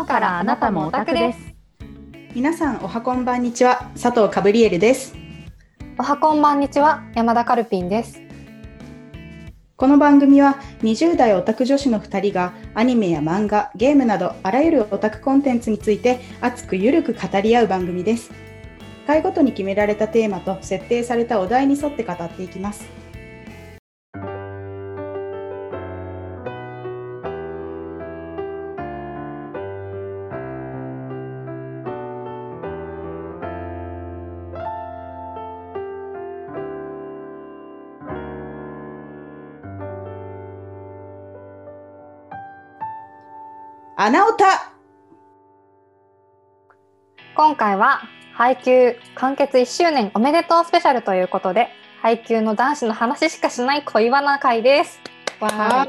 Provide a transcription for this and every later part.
今日からあなたもオタクです。皆さんおはこんばんにちは。佐藤カブリエルです。おはこんばんにちは山田カルピンです。この番組は20代オタク女子の2人がアニメや漫画ゲームなどあらゆるオタクコンテンツについて熱くゆるく語り合う番組です。回ごとに決められたテーマと設定されたお題に沿って語っていきます穴オタ今回は配給完結1周年おめでとうスペシャルということで配給の男子の話しかしない恋バナ会ですは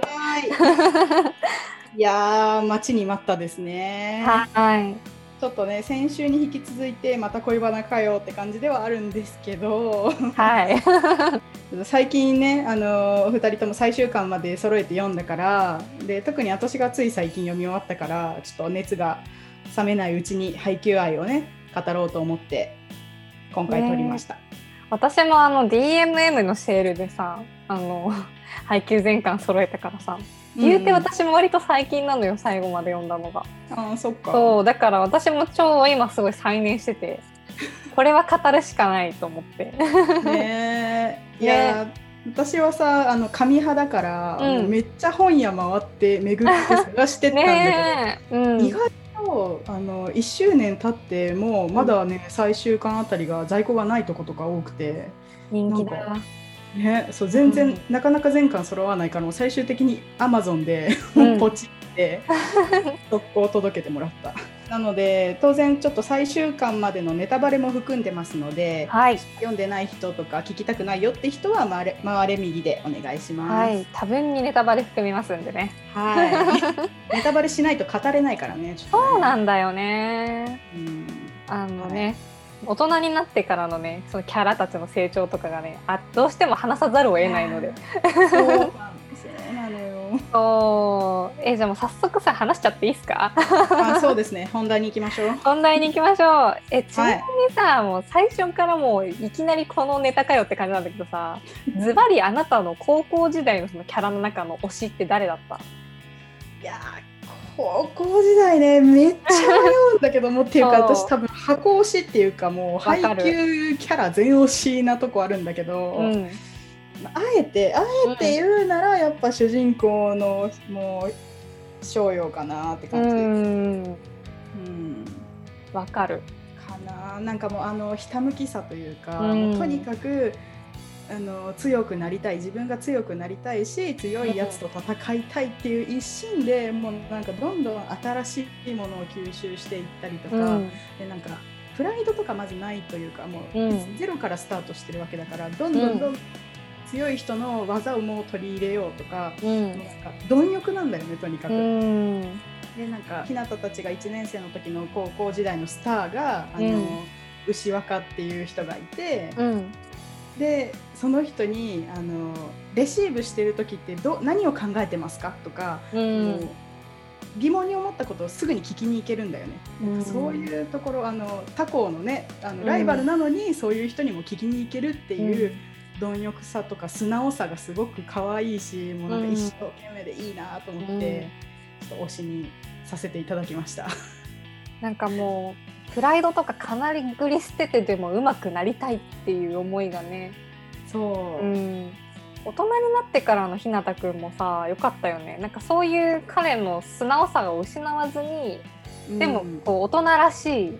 い。いや待ちに待ったですね。はい。ちょっとね先週に引き続いてまた恋バナかよって感じではあるんですけど、はい。最近ねあの2人とも最終巻まで揃えて読んだからで特に私がつい最近読み終わったからちょっと熱が冷めないうちに配給愛をね語ろうと思って今回撮りました。私もあの DMM のセールでさあの配給全巻揃えたからさ言うて私も割と最近なのよ最後まで読んだのが。あそっかそうだから私も超今すごい再燃しててこれは語るしかないと思って。ねいや、ね、私はさあの紙派だから、うん、めっちゃ本屋回って巡って探してったんだけど、うん、意外とあの1周年経ってもまだね、うん、最終巻あたりが在庫がないとことか多くて人気だ。ね、そう全然、うん、なかなか全巻揃わないからも最終的にアマゾンで、うん、ポチって 速攻届けてもらった。なので当然ちょっと最終巻までのネタバレも含んでますので、はい、読んでない人とか聞きたくないよって人は回れ回れ右でお願いします。はい、多分にネタバレ含みますんでね。はい。ネタバレしないと語れないからね。ねそうなんだよね。うん、あのね。はい大人になってからのねそのキャラたちの成長とかがねあどうしても話さざるを得ないので。そうなのよ。そう。えじゃあもう早速さ話しちゃっていいですか？あそうですね。本題に行きましょう。本題に行きましょう。えちなみにさ、はい、もう最初からもういきなりこのネタかよって感じなんだけどさズバリあなたの高校時代のそのキャラの中の推しって誰だった？いや高校時代ねめっちゃ迷うんだけどもっていうか私多分箱推しっていうかもう配給キャラ全推しなとこあるんだけど、うん、あえてあえて言うならやっぱ主人公のもう商用かなって感じです。うん。わ、かる。かな。なんかもうあのひたむきさというか、うとにかくあの強くなりたい自分が強くなりたいし強いやつと戦いたいっていう一心でもうなんかどんどん新しいものを吸収していったりとか、うん、でなんかプライドとかまずないというかもうゼロからスタートしてるわけだからどんどんどん強い人の技をもう取り入れようとか,、うん、なんか貪欲なんだよねとにかく。うん。でなんか日向たちが1年生の時の高校時代のスターがあの、うん、牛若っていう人がいて、うん、でその人にあのレシーブしてる時ってど何を考えてますか？とか、うん、疑問に思ったことをすぐに聞きに行けるんだよね。うん、そういうところあの他校のねあのライバルなのに、そういう人にも聞きに行けるっていう。貪欲さとか素直さがすごく可愛いしもうなんか一生懸命でいいなと思って、ちょっと推しにさせていただきました。なんかもうプライドとかかなりぐり捨ててでも上手くなりたいっていう思いがね。そう、うん、大人になってからの日向くんもさよかったよね。なんかそういう彼の素直さを失わずにでもこう大人らしい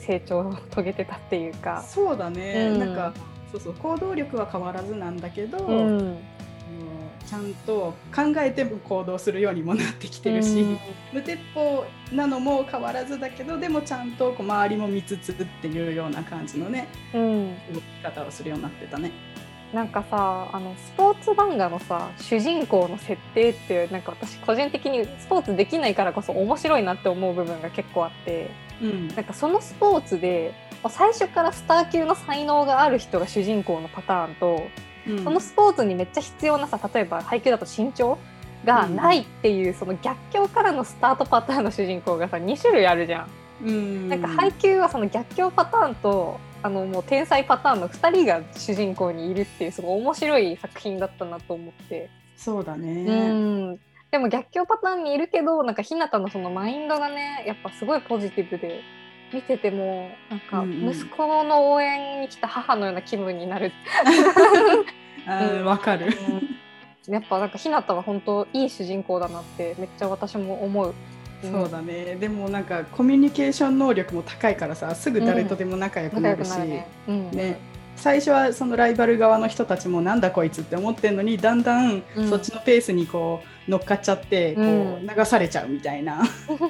成長を遂げてたっていうか。そうだね、うん、なんかそうそう行動力は変わらずなんだけど、うん。ちゃんと考えて行動するようにもなってきてるし、うん、無鉄砲なのも変わらずだけどでもちゃんとこう周りも見つつっていうような感じのね、うん、動き方をするようになってたね。なんかさあのスポーツ漫画のさ主人公の設定ってなんか私個人的にスポーツできないからこそ面白いなって思う部分が結構あって、うん、なんかそのスポーツで最初からスター級の才能がある人が主人公のパターンとそのスポーツにめっちゃ必要なさ例えば配球だと身長がないっていう、その逆境からのスタートパターンの主人公がさ2種類あるじゃん。うん、なんか配給はその逆境パターンとあのもう天才パターンの2人が主人公にいるっていうすごい面白い作品だったなと思って。そうだね。うん。でも逆境パターンにいるけどなんか日向のそのマインドがねやっぱすごいポジティブで見ててもなんか息子の応援に来た母のような気分になる。わ、かる、うん、やっぱなんか日向は本当いい主人公だなってめっちゃ私も思う。そうだね。でもなんかコミュニケーション能力も高いからさすぐ誰とでも仲良くなるし、うん、ね、ね、最初はそのライバル側の人たちもなんだこいつって思ってるのにだんだんそっちのペースにこう乗っかっちゃってこう流されちゃうみたいな、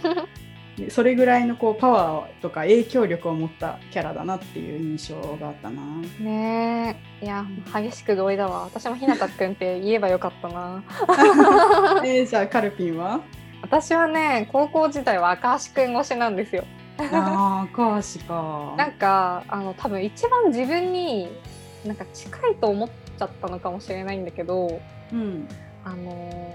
それぐらいのこうパワーとか影響力を持ったキャラだなっていう印象があったな。ねえいや激しく同意だわ私もひなたくんって言えばよかったな。えー、じゃあカルピンは？私はね高校時代は赤橋くん推しなんですよ。あ赤橋か。なんかあの多分一番自分になんか近いと思っちゃったのかもしれないんだけど、うん、あの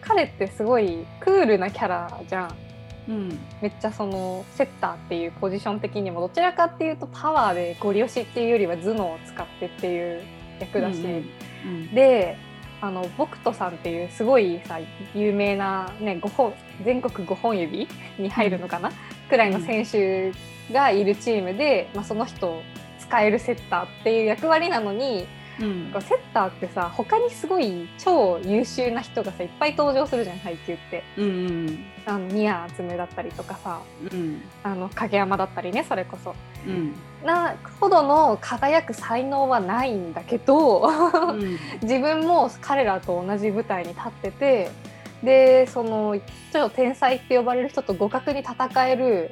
彼ってすごいクールなキャラじゃん。うん、めっちゃそのセッターっていうポジション的にもどちらかっていうとパワーでゴリ押しっていうよりは頭脳を使ってっていう役だし、うんうんうん、であのボクトさんっていうすごいさ有名な、ね、5本全国5本指に入るのかな、うん、くらいの選手がいるチームで、まあ、その人使えるセッターっていう役割なのにうん、セッターってさ他にすごい超優秀な人がさいっぱい登場するじゃん配球って。うんうん、あのニアズムだったりとかさ、うん、あの影山だったりねそれこそ。うん、なほどの輝く才能はないんだけど、うん、自分も彼らと同じ舞台に立っててでそのちょっと天才って呼ばれる人と互角に戦える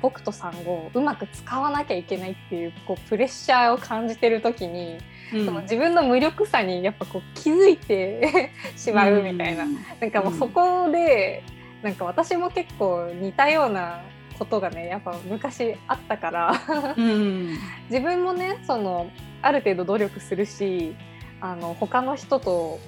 僕とさんをうまく使わなきゃいけないっていうこうプレッシャーを感じてる時にうん、その自分の無力さにやっぱこう気づいて しまうみたいな、うん、なんかもうそこで、なんか私も結構似たようなことがねやっぱ昔あったから。うん、自分もねそのある程度努力するしあの他の人と、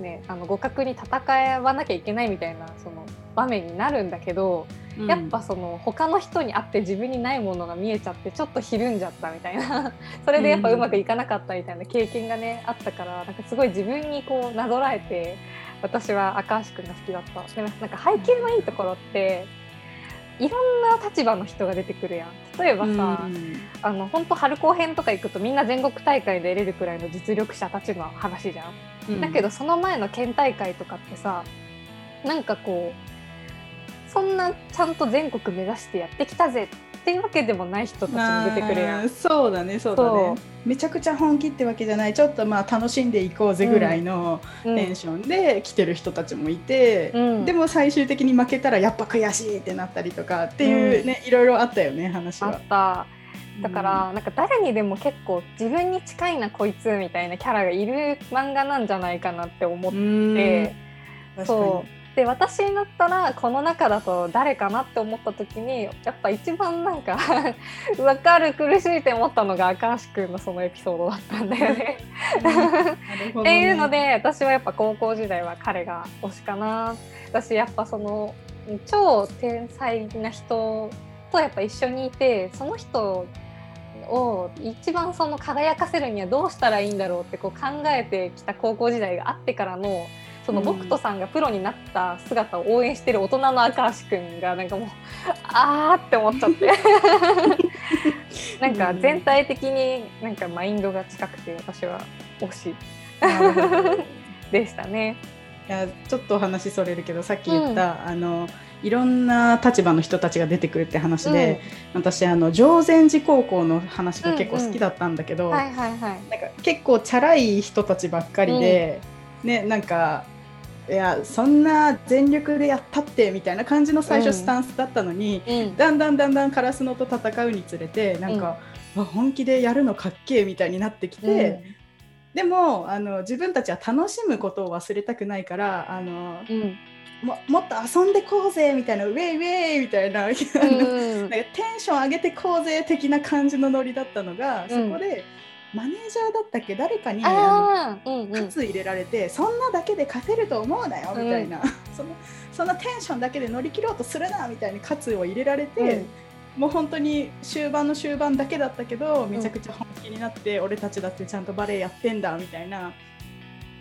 ね、あの互角に戦わなきゃいけないみたいなその場面になるんだけどやっぱその他の人に会って自分にないものが見えちゃってちょっとひるんじゃったみたいな。それでやっぱうまくいかなかったみたいな経験がねあったからなんかすごい自分にこうなぞらえて私は赤橋くんが好きだった。でもなんか背景のいいところっていろんな立場の人が出てくるやん。例えばさ、うん、あの本当春高編とか行くとみんな全国大会で出れるくらいの実力者たちの話じゃん、うん、だけどその前の県大会とかってさなんかこうそんなちゃんと全国目指してやってきたぜっていうわけでもない人たちも出てくるやん。そうだねそうだね。めちゃくちゃ本気ってわけじゃない。ちょっとまあ楽しんでいこうぜぐらいのテンションで来てる人たちもいて、うん、でも最終的に負けたらやっぱ悔しいってなったりとかっていうね、うん、いろいろあったよね話は。あった。だから、うん、なんか誰にでも結構自分に近いなこいつみたいなキャラがいる漫画なんじゃないかなって思って。そうで私になったらこの中だと誰かなって思った時にやっぱ一番なんか 分かる苦しいって思ったのが赤橋君のそのエピソードだったんだよね。ねっていうので私はやっぱ高校時代は彼が推しかな。私やっぱその超天才な人とやっぱ一緒にいてその人を一番その輝かせるにはどうしたらいいんだろうってこう考えてきた高校時代があってからのその僕とさんがプロになった姿を応援してる大人の赤橋君がなんかもうあーって思っちゃって。なんか全体的になんかマインドが近くて私は推し でしたね。いやちょっとお話それるけどさっき言った、うん、あのいろんな立場の人たちが出てくるって話で、うん、私あの常禅寺高校の話が結構好きだったんだけど結構チャラい人たちばっかりで、うん、ねなんかいやそんな全力でやったってみたいな感じの最初スタンスだったのに、うん、だんだんだんだんカラスノと戦うにつれてなんか、うん、本気でやるのかっけえみたいになってきて、うん、でもあの自分たちは楽しむことを忘れたくないからあの、ももっと遊んでこうぜみたいなウェイウェイみたいな,なんかテンション上げてこうぜ的な感じのノリだったのが、そこでマネージャーだったっけ？誰かにあの、うんうん、喝入れられてそんなだけで勝てると思うなよみたいな、うん、そのそのテンションだけで乗り切ろうとするなみたいに喝を入れられて、うん、もう本当に終盤の終盤だけだったけどめちゃくちゃ本気になって、俺たちだってちゃんとバレエやってんだみたいな。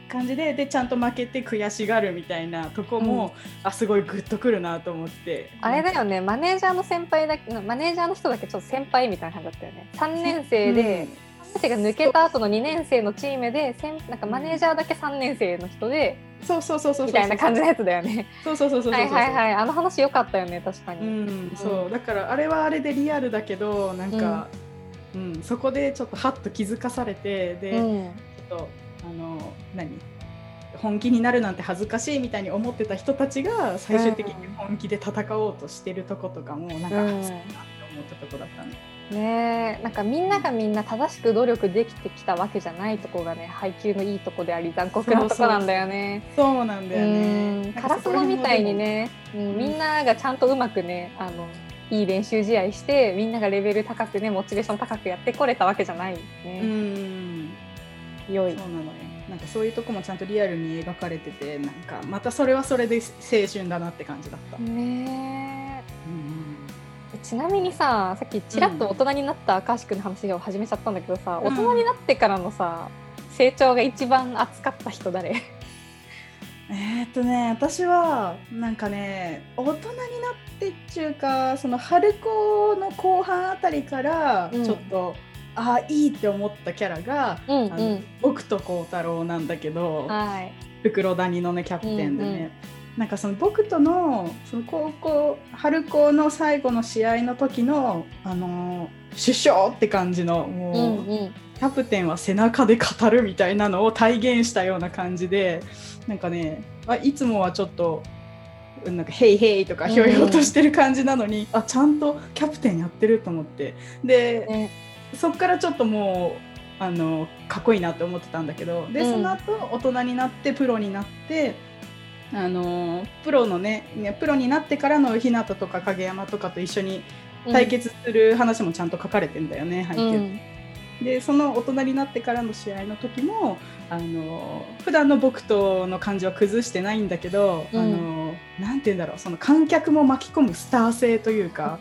感じででちゃんと負けて悔しがるみたいなとこも、うん、あすごいグッとくるなと思って。あれだよねマネージャーの先輩だマネージャーの人だけちょっと先輩みたいな感じだったよね。3年生で、うん生が抜けた後の2年生のチームでせんなんかマネージャーだけ3年生の人でそうそうそうそうみたいな感じのやつだよね。そうそうそうそうはいはいはい。あの話良かったよね確かに。うん、そう。だからあれはあれでリアルだけどなんか、うん、うん、そこでちょっとハッと気づかされてで、うん、ちょっとあの何？本気になるなんて恥ずかしいみたいに思ってた人たちが最終的に本気で戦おうとしてるとことかもなんか、うん、そうなって思ったとこだったね。ねなんかみんながみんな正しく努力できてきたわけじゃないとこがね配給のいいとこであり残酷なとこなんだよね。そうなんだよね。カラスノみたいにね、うん、みんながちゃんとうまくねあのいい練習試合してみんながレベル高くねモチベーション高くやってこれたわけじゃないね。うん良い。そうなのよ。なんかそういうとこもちゃんとリアルに描かれててなんかまたそれはそれで青春だなって感じだった。ねちなみにささっきちらっと大人になった赤橋君の話を始めちゃったんだけどさ、うん、大人になってからのさ成長が一番熱かった人誰？えっとね私はなんかね大人になってっていうかその春高の後半あたりからちょっと、うん、ああいいって思ったキャラが、うんうん、あの僕と孝太郎なんだけど、はい、袋谷のねキャプテンでね。うんうんなんかその僕とのその高校春高の最後の試合の時のあの首相って感じのもう、うんうん、キャプテンは背中で語るみたいなのを体現したような感じでなんかねいつもはちょっとなんか「ヘイヘイ」とかひょいひょとしてる感じなのに、うん、あちゃんとキャプテンやってると思って。で、ね、そっからちょっともうあのかっこいいなって思ってたんだけどで、その後大人になってプロになってあのプロのねプロになってからの日向とか影山とかと一緒に対決する話もちゃんと書かれてんだよね、配給、うん、でその大人になってからの試合の時もあの普段の僕との感じは崩してないんだけど、うん、あのなんて言うんだろうその観客も巻き込むスター性というか。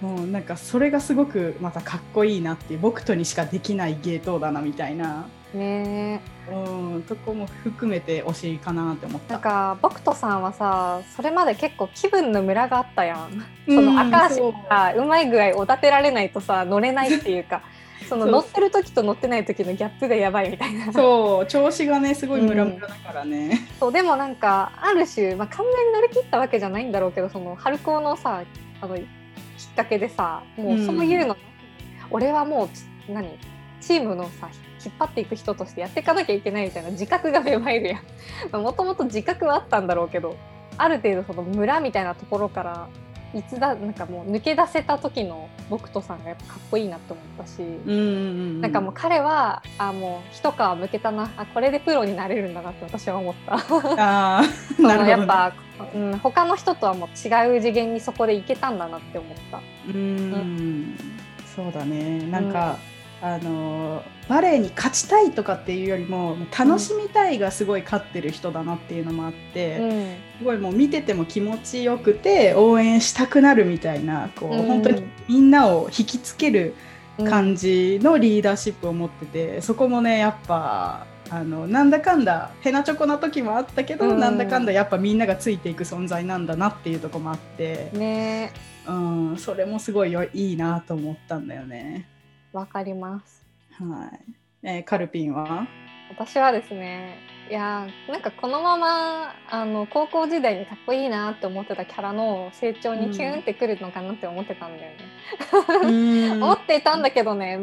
もうなんかそれがすごくまたかっこいいなっていう僕とにしかできない芸当だなみたいなね。うんとこも含めて推しかなって思った。なんか僕とさんはさそれまで結構気分のムラがあったやん、その赤足がう。まい具合おだてられないとさ乗れないっていうか その乗ってる時と乗ってない時のギャップがやばいみたいな。そう調子がねすごいムラムラだからね、うん、そうでもなんかある種、まあ、完全に乗り切ったわけじゃないんだろうけどその春高のさあのきっかけでさもうそういうの、うん、俺はもう何？チームのさ引っ張っていく人としてやっていかなきゃいけないみたいな自覚が芽生えるやん。もともと自覚はあったんだろうけどある程度その村みたいなところからいつだなんかもう抜け出せた時の僕とさんがやっぱかっこいいなと思ったし、うんうんうん、なんかもう彼はあもう一皮むけたなあこれでプロになれるんだなって私は思った。あ なるほど、ね、やっぱ、うん、他の人とはもう違う次元にそこでいけたんだなって思った。うん、うん、そうだね。なんか、うん。あのバレエに勝ちたいとかっていうよりも楽しみたいがすごい勝ってる人だなっていうのもあって、うん、すごいもう見てても気持ちよくて応援したくなるみたいなこう、うん、本当にみんなを引きつける感じのリーダーシップを持っててそこもねやっぱあのなんだかんだへなちょこな時もあったけど、うん、なんだかんだやっぱみんながついていく存在なんだなっていうとこもあって、ねうん、それもすごいいいなと思ったんだよね。わかります。はい。えー、カルピンは？私はですねいやなんかこのままあの高校時代にかっこいいなって思ってたキャラの成長にキュンってくるのかなって思ってたんだよね。思っていたんだけどね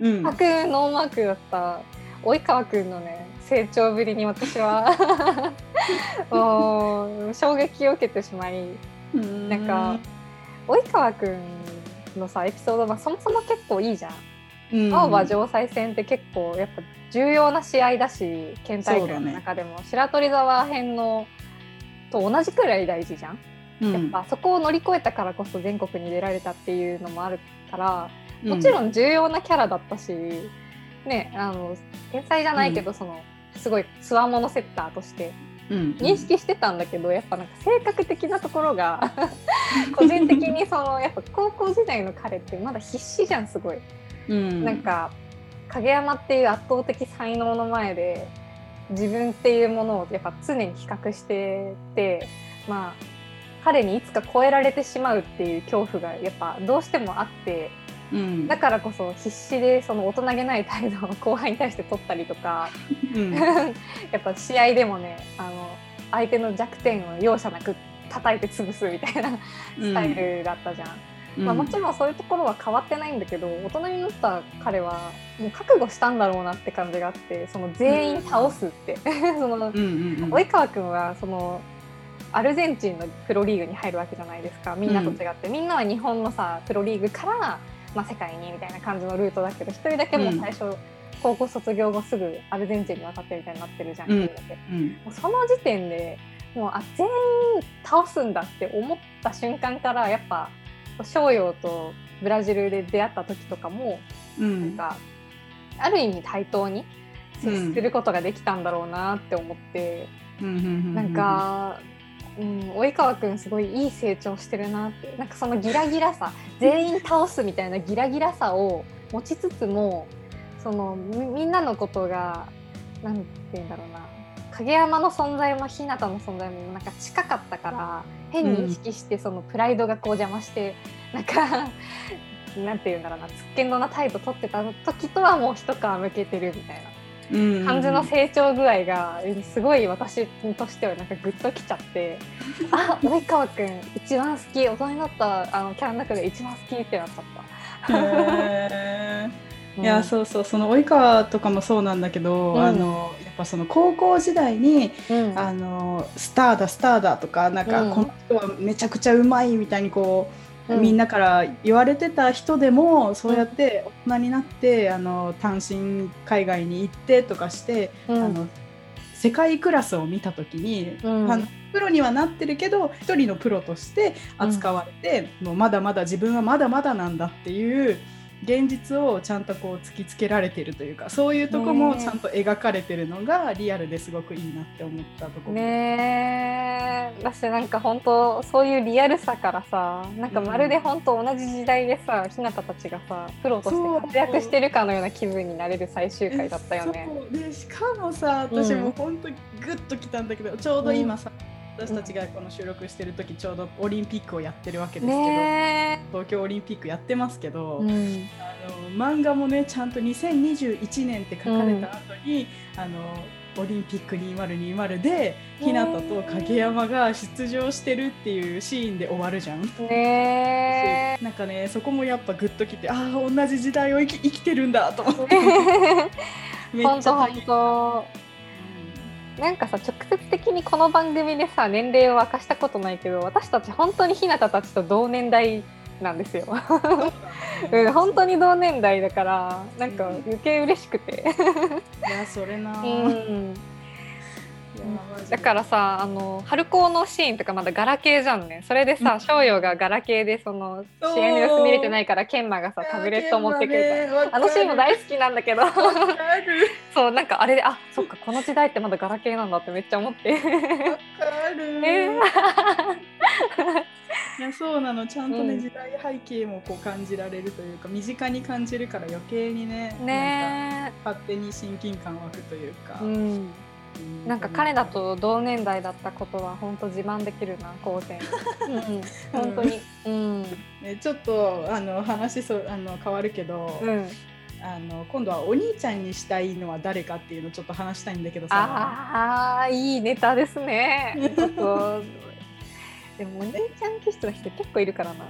全くノーマークだった及川君のね成長ぶりに私は もう衝撃を受けてしまいなんか及川君のさエピソードがそもそも結構いいじゃん。青葉城西戦って結構やっぱ重要な試合だし県大会の中でも、ね、白鳥沢編のと同じくらい大事じゃん、うん、やっぱそこを乗り越えたからこそ全国に出られたっていうのもあるからもちろん重要なキャラだったし、ねあの天才じゃないけど、そのすごいつわものセッターとして認識してたんだけど、やっぱなんか性格的なところが 個人的にそのやっぱ高校時代の彼ってまだ必死じゃんすごい。うん、なんか影山っていう圧倒的才能の前で自分っていうものをやっぱ常に比較しててまあ彼にいつか超えられてしまうっていう恐怖がやっぱどうしてもあって、うん、だからこそ必死でその大人げない態度を後輩に対して取ったりとか、うん、やっぱ試合でもねあの相手の弱点を容赦なく叩いて潰すみたいなスタイルだったじゃん。うん、まあ、もちろんそういうところは変わってないんだけど大人になった彼はもう覚悟したんだろうなって感じがあってその全員倒すって、その、及川君はそのアルゼンチンのプロリーグに入るわけじゃないですか。みんなと違って、うん、みんなは日本のさプロリーグから、まあ、世界にみたいな感じのルートだけど一人だけもう最初、うん、高校卒業後すぐアルゼンチンに渡ってみたいになってるじゃん、うん、もうその時点でもうあ全員倒すんだって思った瞬間からやっぱ翔陽とブラジルで出会った時とかも、うん、なんかある意味対等に接することができたんだろうなって思って、うん、なんかうん、及川君すごいいい成長してるなって。なんかそのギラギラさ 全員倒すみたいなギラギラさを持ちつつもそのみんなのことが何て言うんだろうな。影山の存在も日向の存在もなんか近かったから変に意識してそのプライドがこう邪魔して、うん、なんか なんて言うんだろうなつっけんどな態度取ってた時とはもう一皮むけてるみたいな。感じの成長具合がすごい私としてはなんかグッときちゃって あ及川君一番好き大人になったあのキャラの中で一番好きってなっちゃった。いやそうそう。その及川とかもそうなんだけど、うん、あのやっぱその高校時代に、うん、あのスターだスターだとかなんか、この人はめちゃくちゃうまいみたいにこう。みんなから言われてた人でもそうやって大人になってあの単身海外に行ってとかして、あの世界クラスを見た時に、あのプロにはなってるけど一人のプロとして扱われて、もうまだまだ自分はまだまだなんだっていう現実をちゃんとこう突きつけられてるというかそういうとこもちゃんと描かれてるのがリアルですごくいいなって思ったところ。ね私なんか本当そういうリアルさからさなんかまるで本当同じ時代でさ日向たちがさプロとして活躍してるかのような気分になれる最終回だったよね。でしかもさ私も本当グッときたんだけど、うん、ちょうど今さ、うん私たちがこの収録してる時ちょうどオリンピックをやってるわけですけど、ね、東京オリンピックやってますけど、うん、あの漫画もねちゃんと2021年って書かれた後に、うん、あのオリンピック2020で日向と影山が出場してるっていうシーンで終わるじゃん。ねなんかねそこもやっぱグッときてああ同じ時代を生き生きてるんだと思って。めっちゃ本当なんかさ直接的にこの番組でさ年齢を明かしたことないけど私たち本当に日向たちと同年代なんですよ。うん、本当に同年代だからなんか余計嬉しくて。いやそれな。うんだからさあの春高のシーンとかまだガラケーじゃんね。それでさ翔陽がガラケーでその試合の様子見れてないから研磨がさタブレットを持ってくるから、あのシーンも大好きなんだけど。そうなんかあれであそっかこの時代ってまだガラケーなんだってめっちゃ思って。わかる、えー。いやそうなの。ちゃんとね、うん、時代背景もこう感じられるというか身近に感じるから余計にねね勝手に親近感湧くというか、うん、なんか彼だと同年代だったことは本当自慢できるな高専、うん、本当に、うん、ね、ちょっとあの話そあの変わるけど、うん、あの今度はお兄ちゃんにしたいのは誰かっていうのをちょっと話したいんだけどさ。ああいいネタですね。ちょっと。でもお兄ちゃん気質の人結構いるからな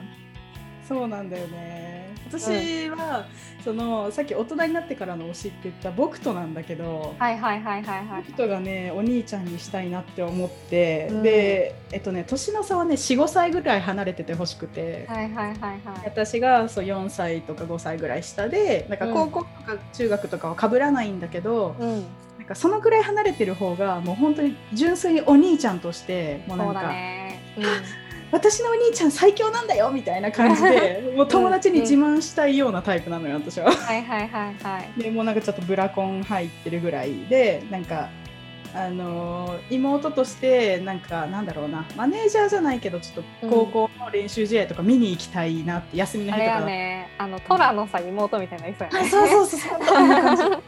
そうなんだよね。私は、うん、そのさっき大人になってからの推しって言った僕となんだけどはいはいはいはいはい。僕とがねお兄ちゃんにしたいなって思って、うん、でえっとね年の差はね45歳ぐらい離れててほしくて、はいはいはいはい、私がそう4歳とか5歳ぐらい下でなんか高校とか中学とかは被らないんだけど、うん、なんかそのぐらい離れてる方がもう本当に純粋にお兄ちゃんとしてもうなんか。私のお兄ちゃん最強なんだよみたいな感じで もう友達に自慢したいようなタイプなのよ私は。はいはいはいはい。でもうなんかちょっとブラコン入ってるぐらいでなんかあの妹としてなんかなんだろうな。マネージャーじゃないけどちょっと高校の練習試合とか見に行きたいなって、うん、休みの日とか。あれね。あのトラのさ妹みたいな人やね。そうそうそうそう。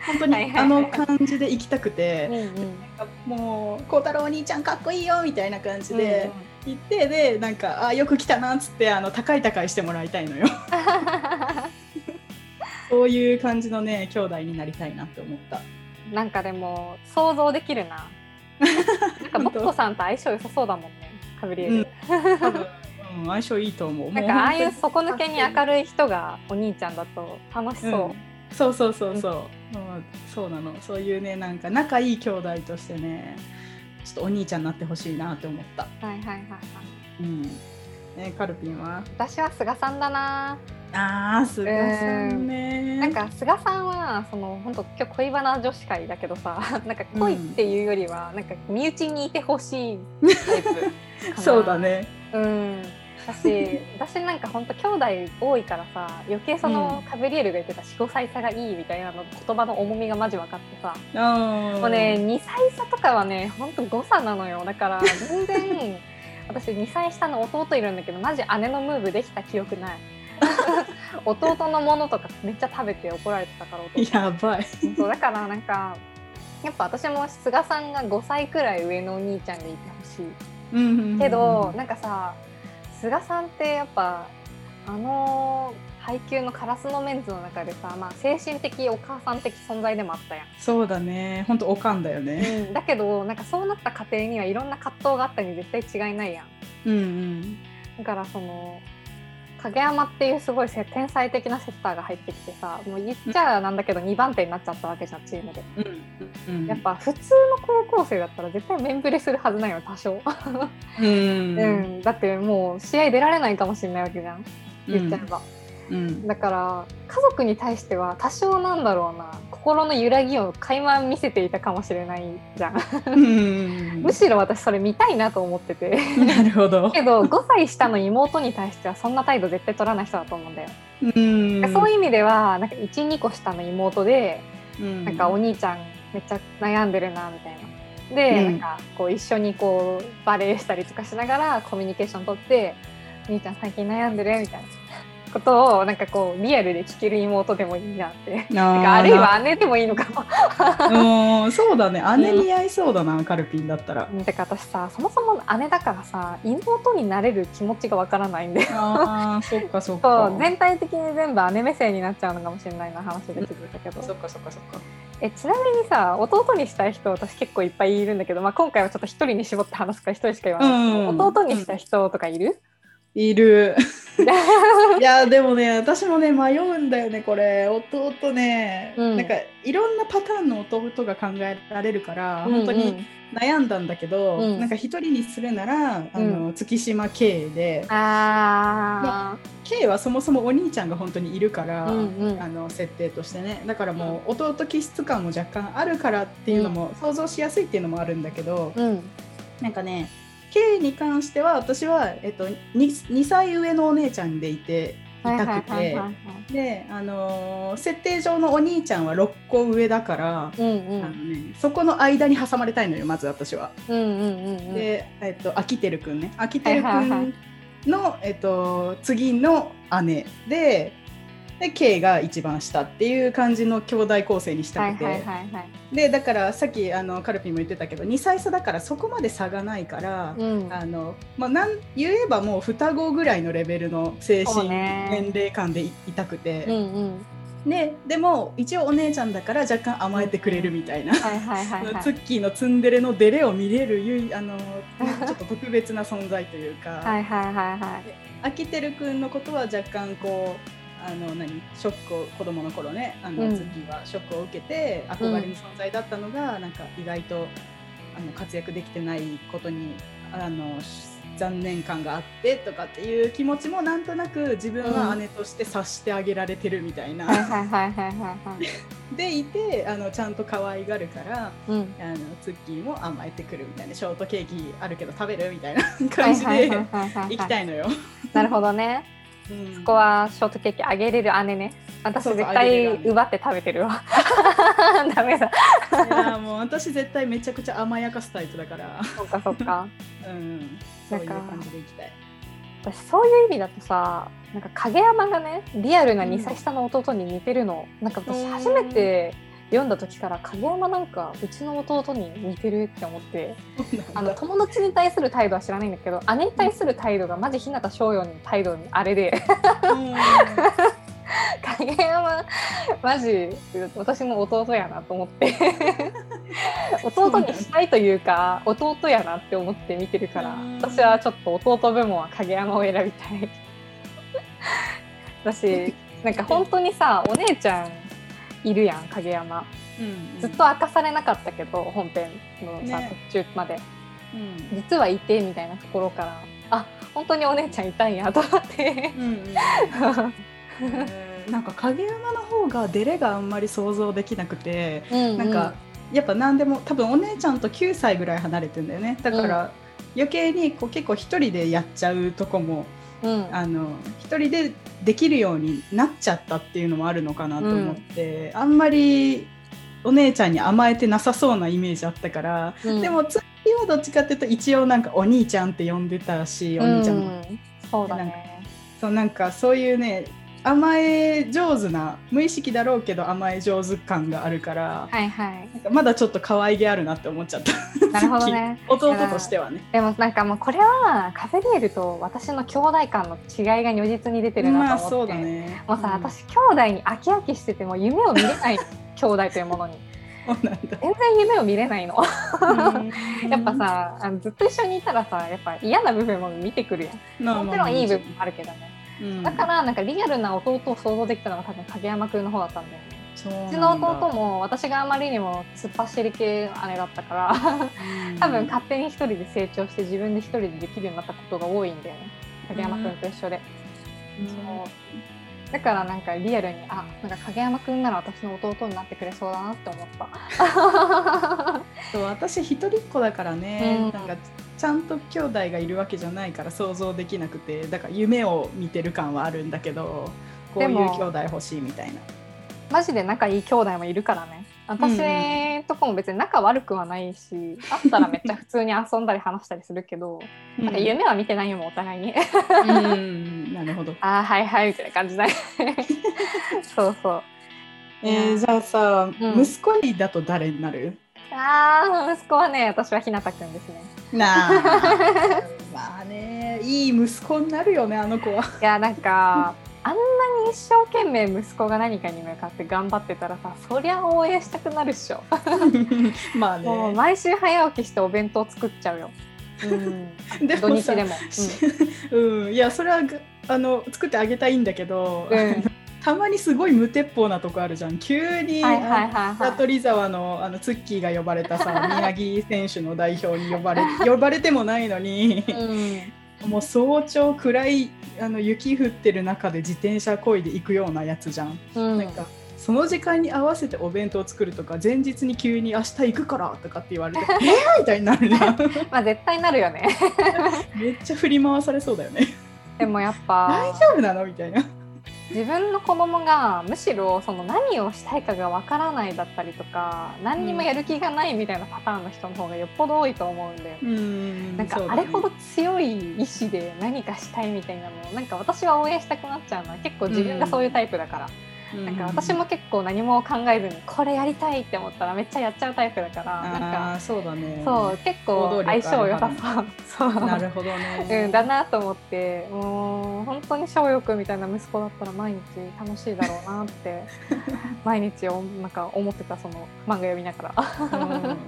本当にあの感じで行きたくて、うんうん、もう孝太郎お兄ちゃんかっこいいよみたいな感じで。行ってでなんかあよく来たなっつってあの高い高いしてもらいたいのよ そういう感じのね兄弟になりたいなって思ったなんかでも想像できるな。なんかボッコさんと相性良さそうだもんね、カブリエル。うん、うん、相性いいと思う。なんかああいう底抜けに明るい人がお兄ちゃんだと楽しそう。うん、そうそうそうそう。うん、そうなの。そういうねなんか仲いい兄弟としてね、ちょっとお兄ちゃんになってほしいなって思った。はいはいはいはい。うん。ねカルピンは？私は菅さんだな。ああ菅さんね、なんか菅さんはその本当今日恋バナ女子会だけどさ なんか恋っていうよりは、なんか身内にいてほしいタイプ そうだねうん私私なんか本当兄弟多いからさ余計その、カブリエルが言ってた45歳差がいいみたいなの言葉の重みがマジ分かってさ。もうね2歳差とかはねほんと誤差なのよ。だから全然 私2歳下の弟いるんだけどマジ姉のムーブできた記憶ない。弟のものとかめっちゃ食べて怒られてたからやばい。そうだからなんかやっぱ私も菅さんが5歳くらい上のお兄ちゃんでいてほしい、けどなんかさ菅さんってやっぱあの配給のカラスのメンズの中でさ、まあ、精神的お母さん的存在でもあったやん。そうだね。ほんとおかんだよね、うん、だけどなんかそうなった家庭にはいろんな葛藤があったに絶対違いないやん。うんうん。だからその影山っていうすごい天才的なセッターが入ってきてさもう言っちゃなんだけど2番手になっちゃったわけじゃんチームで、うんうん、やっぱ普通の高校生だったら絶対面ブレするはずないよ多少。うん、うん、だってもう試合出られないかもしれないわけじゃん言っちゃえば。うん、だから家族に対しては多少なんだろうな心の揺らぎを垣間見せていたかもしれないじゃん。むしろ私それ見たいなと思ってて。なるほど。けど5歳下の妹に対してはそんな態度絶対取らない人だと思うんだよ。うん。そういう意味ではなんか12個下の妹でなんかお兄ちゃんめっちゃ悩んでるなみたいな。で、うん、なんかこう一緒にこうバレエしたりとかしながらコミュニケーション取って「兄ちゃん最近悩んでる?」みたいなことをなんかこうリアルで聞ける妹でもいいなって。なんかあるいは姉でもいいのかも。うんそうだね。姉似合いそうだな、うん、カルピンだったら。だから私さそもそも姉だからさ妹になれる気持ちがわからないんで。あそっかそっか。全体的に全部姉目線になっちゃうのかもしれないな話で気づいたけど、そっかそっかそっか。えちなみにさ弟にしたい人私結構いっぱいいるんだけど、まあ、今回はちょっと一人に絞って話すから一人しか言わないうん、弟にした人とかいる、いる。いやでもね私もね迷うんだよねこれ。弟ね、うん、なんかいろんなパターンの弟が考えられるから、うんうん、本当に悩んだんだけど、うん、なんか一人にするなら、あの月島 K で、あまあ、K はそもそもお兄ちゃんが本当にいるから、うんうん、あの設定としてね。だからもう弟気質感も若干あるからっていうのも、想像しやすいっていうのもあるんだけど、うん、なんかね K に関しては私は、えっと、2, 2歳上のお姉ちゃんでいていたくて。で、あのー、設定上のお兄ちゃんは6個上だから、うんうん。あのね、そこの間に挟まれたいのよまず私は。うんうんうんうん、で、えっと、秋てるくんね。秋てるくんの、えっと、次の姉。でで K が一番下っていう感じの兄弟構成にしたくて、でだからさっきあのカルピンも言ってたけど2歳差だからそこまで差がないから、うん、あのまあ、なん言えばもう双子ぐらいのレベルの精神年齢感でいたくて。うんうん。ででも一応お姉ちゃんだから若干甘えてくれるみたいな、ツッキーのツンデレのデレを見れるあのちょっと特別な存在というか。あきてるくんのことは若干こうあの何？ショックを子供の頃ねあの、うん、月はショックを受けて憧れの存在だったのが、うん、なんか意外とあの活躍できてないことにあの残念感があってとかっていう気持ちもなんとなく自分は姉として察してあげられてるみたいな。でいてあのちゃんと可愛がるから、うん、あのツッキーも甘えてくるみたいなショートケーキあるけど食べるみたいな感じで行きたいのよ。なるほどね。うん、そこはショートケーキあげれる姉ね。私絶対奪って食べてるわ。ダメだ。いやもう私絶対めちゃくちゃ甘やかすタイプだから。そっかそっか。うん。そういう感じでいきたい。私そういう意味だとさなんか影山がねリアルな2歳下の弟に似てるの、うん、なんか私初めて読んだ時から影山なんかうちの弟に似てるって思ってあの友達に対する態度は知らないんだけど姉に対する態度がマジ日向翔陽の態度にあれで。影山マジ私の弟やなと思って。弟にしたいというか弟やなって思って見てるから私はちょっと弟部門は影山を選びたい。私なんか本当にさお姉ちゃんいるやん影山、うんうん、ずっと明かされなかったけど本編のさ、ね、途中まで、うん、実はいてみたいなところからあ本当にお姉ちゃんいたんやと思って。うん、なんか影山の方がデレがあんまり想像できなくて、うんうん、なんかやっぱ何でも多分お姉ちゃんと9歳ぐらい離れてんだよね。だから、余計にこう結構一人でやっちゃうとこも、うん、あの一人でできるようになっちゃったっていうのもあるのかなと思って、うん、あんまりお姉ちゃんに甘えてなさそうなイメージあったから、うん、でも次はどっちかっていうと一応なんかお兄ちゃんって呼んでたしお兄ちゃんも、そうだね。そうなんかそういうね甘え上手な無意識だろうけど甘え上手感があるから、はいはい、なんかまだちょっと可愛げあるなって思っちゃった。なるほどね。弟としてはね。でもなんかもうこれはカフェリエルと私の兄弟間の違いが如実に出てるなと思って、まあね、もうさ、うん、私兄弟に飽き飽きしてても夢を見れない。兄弟というものに。全然夢を見れないの。やっぱさあのずっと一緒にいたらさやっぱ嫌な部分も見てくるやん。もちろんいい部分もあるけどねだからなんかリアルな弟を想像できたのが多分影山君の方だったんだよね。うちの弟も私があまりにも突っ走り系姉だったから多分勝手に一人で成長して自分で一人でできるようになったことが多いんだよね。影山君と一緒で。そう。だからなんかリアルにあなんか影山君なら私の弟になってくれそうだなって思った。そう私一人っ子だからね、うん、なんかちゃんと兄弟がいるわけじゃないから想像できなくてだから夢を見てる感はあるんだけどこういう兄弟欲しいみたいな。マジで仲いい兄弟もいるからね。私とかも別に仲悪くはないし、あったらめっちゃ普通に遊んだり話したりするけど、うん、なんか夢は見てないよもお互いに。うんなるほど。ああはいはいみたいな感じだ そうそう。えー、じゃあさ、うん、息子にだと誰になる？ああ息子はね私は日向くんですねなあまあねいい息子になるよねあの子は。いやなんかあんなに一生懸命息子が何かに向かって頑張ってたらさそりゃ応援したくなるっしょ。まあね。もう毎週早起きしてお弁当作っちゃうよ。うん、で土日でも。うん、うん、いやそれはあの作ってあげたいんだけど、うん、たまにすごい無鉄砲なとこあるじゃん。急に名取沢のあのツッキーが呼ばれたさ 宮城選手の代表に呼ばれ 呼ばれてもないのに、うん、もう早朝暗いあの雪降ってる中で自転車こいで行くようなやつじゃん。うん、なんかその時間に合わせてお弁当を作るとか前日に急に明日行くからとかって言われて えー、みたいになるじゃん。まあ絶対なるよね。めっちゃ振り回されそうだよね。でもやっぱ大丈夫なの？みたいな自分の子供がむしろその何をしたいかがわからないだったりとか何にもやる気がないみたいなパターンの人の方がよっぽど多いと思うんで、うん、なんかあれほど強い意志で何かしたいみたいなのをなんか私は応援したくなっちゃうのは結構自分がそういうタイプだから。うんなんか私も結構何も考えずにこれやりたいって思ったらめっちゃやっちゃうタイプだからなんかそうだね。そう結構相性良さそう。そうなるほどね、うん、だなと思ってもう本当に小欲みたいな息子だったら毎日楽しいだろうなって 毎日おなんか思ってたその漫画読みながら、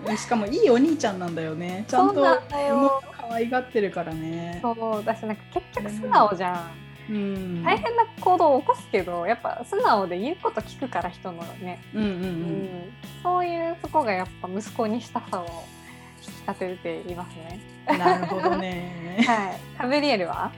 うん、しかもいいお兄ちゃんなんだよね。ちゃんと可愛がってるからね。そうだしなんか結局素直じゃんうん、大変な行動を起こすけどやっぱ素直で言うこと聞くから人のね、うんうんうん。うん、そういうとこがやっぱ息子にしたさを引きかせていますね。なるほどね。はい。カブリエルは？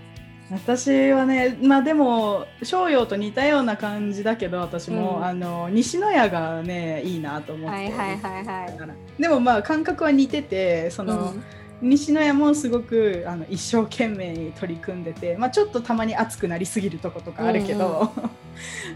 私はねまあでも商用と似たような感じだけど私も、うん、あの西野屋がねいいなと思って、はいはいはいはい、でもまあ感覚は似ててその、うん、西野屋もすごくあの一生懸命に取り組んでて、まあ、ちょっとたまに熱くなりすぎるとことかあるけど、うん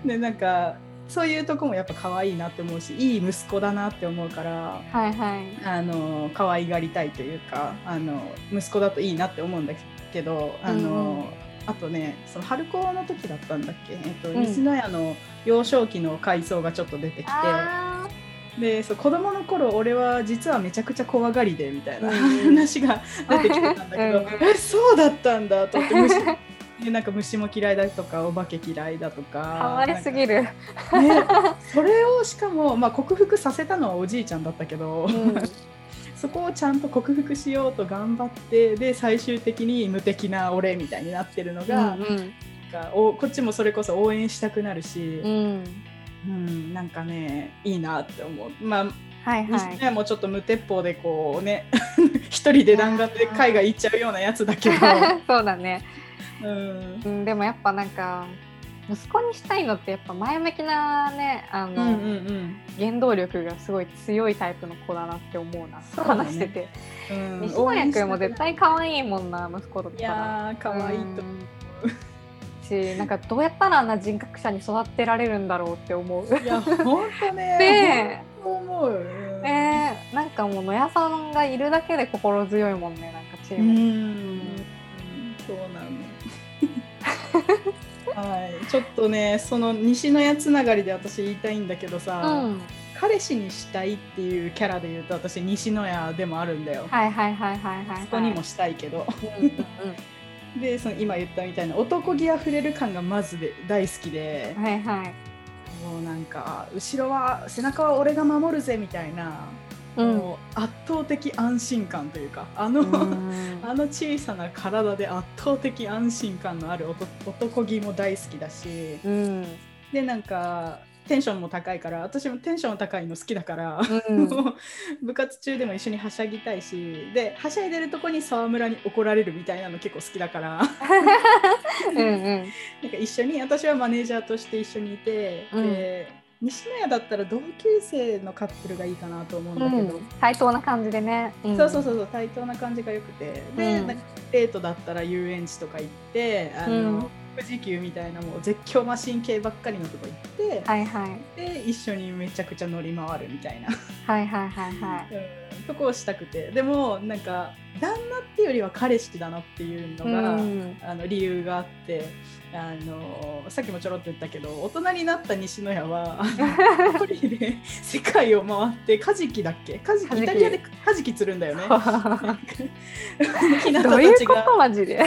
うん、でなんかそういうとこもやっぱ可愛いなって思うしいい息子だなって思うから、はいはい、あの可愛がりたいというかあの息子だといいなって思うんだけどあの、うんあとねその春高の時だったんだっけ、えっと、西野屋の幼少期の回想がちょっと出てきて。でそう子供の頃俺は実はめちゃくちゃ怖がりでみたいな話が 出てきてたんだけど、えそうだったんだと思って虫。でなんか虫も嫌いだとかお化け嫌いだとかかわいすぎる、ね、それをしかも、まあ、克服させたのはおじいちゃんだったけど、うん。そこをちゃんと克服しようと頑張ってで最終的に無敵な俺みたいになってるのが、うんうん、おこっちもそれこそ応援したくなるし、うん、うん、なんかねいいなって思う。まあはいはい、もうちょっと無鉄砲でこうね 一人で弾丸で海外行っちゃうようなやつだけど。そうだね、うん、でもやっぱなんか息子にしたいのってやっぱ前向きなねあの、うんうんうん、原動力がすごい強いタイプの子だなって思うな。と話してて、うん、西野君も絶対可愛いもんな息子だったら。いや可愛いと思うしなんかどうやったらあんな人格者に育てられるんだろうって思う。いや本当ね。で思う、えー、なんかもう野谷さんがいるだけで心強いもんねなんかチーム。うん。そうなの。はい、ちょっとねその西のやつながりで私言いたいんだけどさ、うん、彼氏にしたいっていうキャラで言うと私西野屋でもあるんだよ。はいはいはいはいはい、そこにもしたいけど。でその今言ったみたいな男気あふれる感がまずで大好きで、はいはい、もうなんか後ろは背中は俺が守るぜみたいなもう圧倒的安心感というかあのあの小さな体で圧倒的安心感のある男気も大好きだし、うん、でなんかテンションも高いから私もテンション高いの好きだから、うん、部活中でも一緒にはしゃぎたいしではしゃいでるとこに沢村に怒られるみたいなの結構好きだから。うん、なんか一緒に私はマネージャーとして一緒にいて、うん、で西野屋だったら同級生のカップルがいいかなと思うんだけど、うん、対等な感じでね、うん、そうそうそう対等な感じがよくて。で、うん、デートだったら遊園地とか行ってあの、富士急みたいなもう絶叫マシン系ばっかりのとこ行って、はいはい、で一緒にめちゃくちゃ乗り回るみたいな。はいはいはいはい、うん、とこをしたくて。でもなんか旦那っていうよりは彼氏だなっていうのが、うん、あの理由があってあのさっきもちょろっと言ったけど大人になった西野屋は 一人で世界を回ってカジキだっけ？カジキイタリアでカジキ釣るんだよね。どういうことマジで？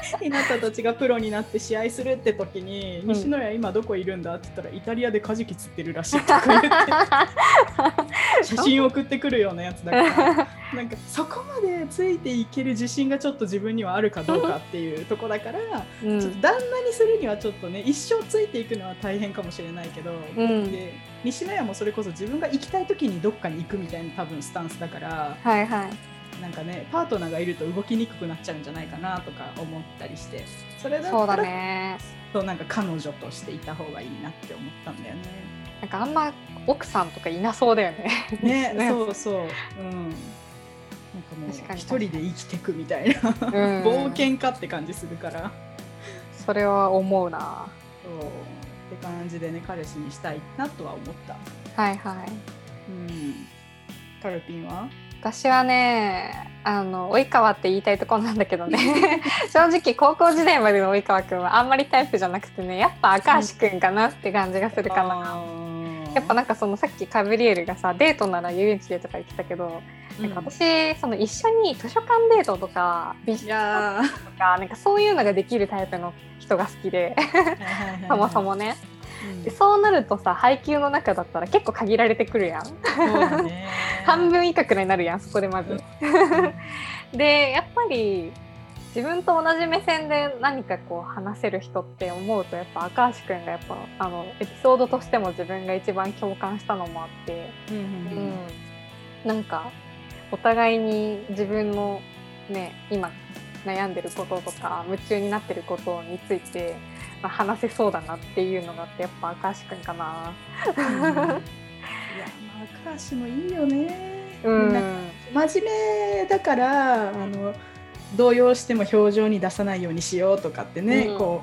ひなたたちがプロになって試合するって時に、うん、西野谷今どこいるんだって言ったらイタリアでカジキ釣ってるらしいとか言って。写真送ってくるようなやつだから。なんかそこまでついていける自信がちょっと自分にはあるかどうかっていうとこだから、うん、ちょっと旦那にするにはちょっとね一生ついていくのは大変かもしれないけど、うん、で西野谷もそれこそ自分が行きたい時にどっかに行くみたいな多分スタンスだから。はいはいなんかねパートナーがいると動きにくくなっちゃうんじゃないかなとか思ったりしてそれだったらね。そうなんか彼女としていた方がいいなって思ったんだよね。なんかあんま奥さんとかいなそうだよね。ね そうそう。うん。なんかもう一人で生きてくみたいな、冒険家って感じするから。それは思うな。そう。って感じでね彼氏にしたいなとは思った。はいはい。うん。カルピンは？私はねあの及川って言いたいところなんだけどね。正直高校時代までの及川君はあんまりタイプじゃなくてねやっぱ赤橋君かなって感じがするかな。やっぱなんかそのさっきカブリエルがさデートなら遊園地でとか言ってたけど、なんか私その一緒に図書館デートとか美術館とかなんかそういうのができるタイプの人が好きで。そもそもね。でそうなるとさ配給の中だったら結構限られてくるやん。半分以下くらいになるやんそこでまず。でやっぱり自分と同じ目線で何かこう話せる人って思うとやっぱ赤橋君がやっぱあのエピソードとしても自分が一番共感したのもあって、うん、うん。うん、なんかお互いに自分のね今悩んでることとか夢中になってることについて、まあ、話せそうだなっていうのがあってやっぱ赤橋くんかな。うん、いやまあ赤橋もいいよね。うん、真面目だからあの動揺しても表情に出さないようにしようとかってね、うん、こ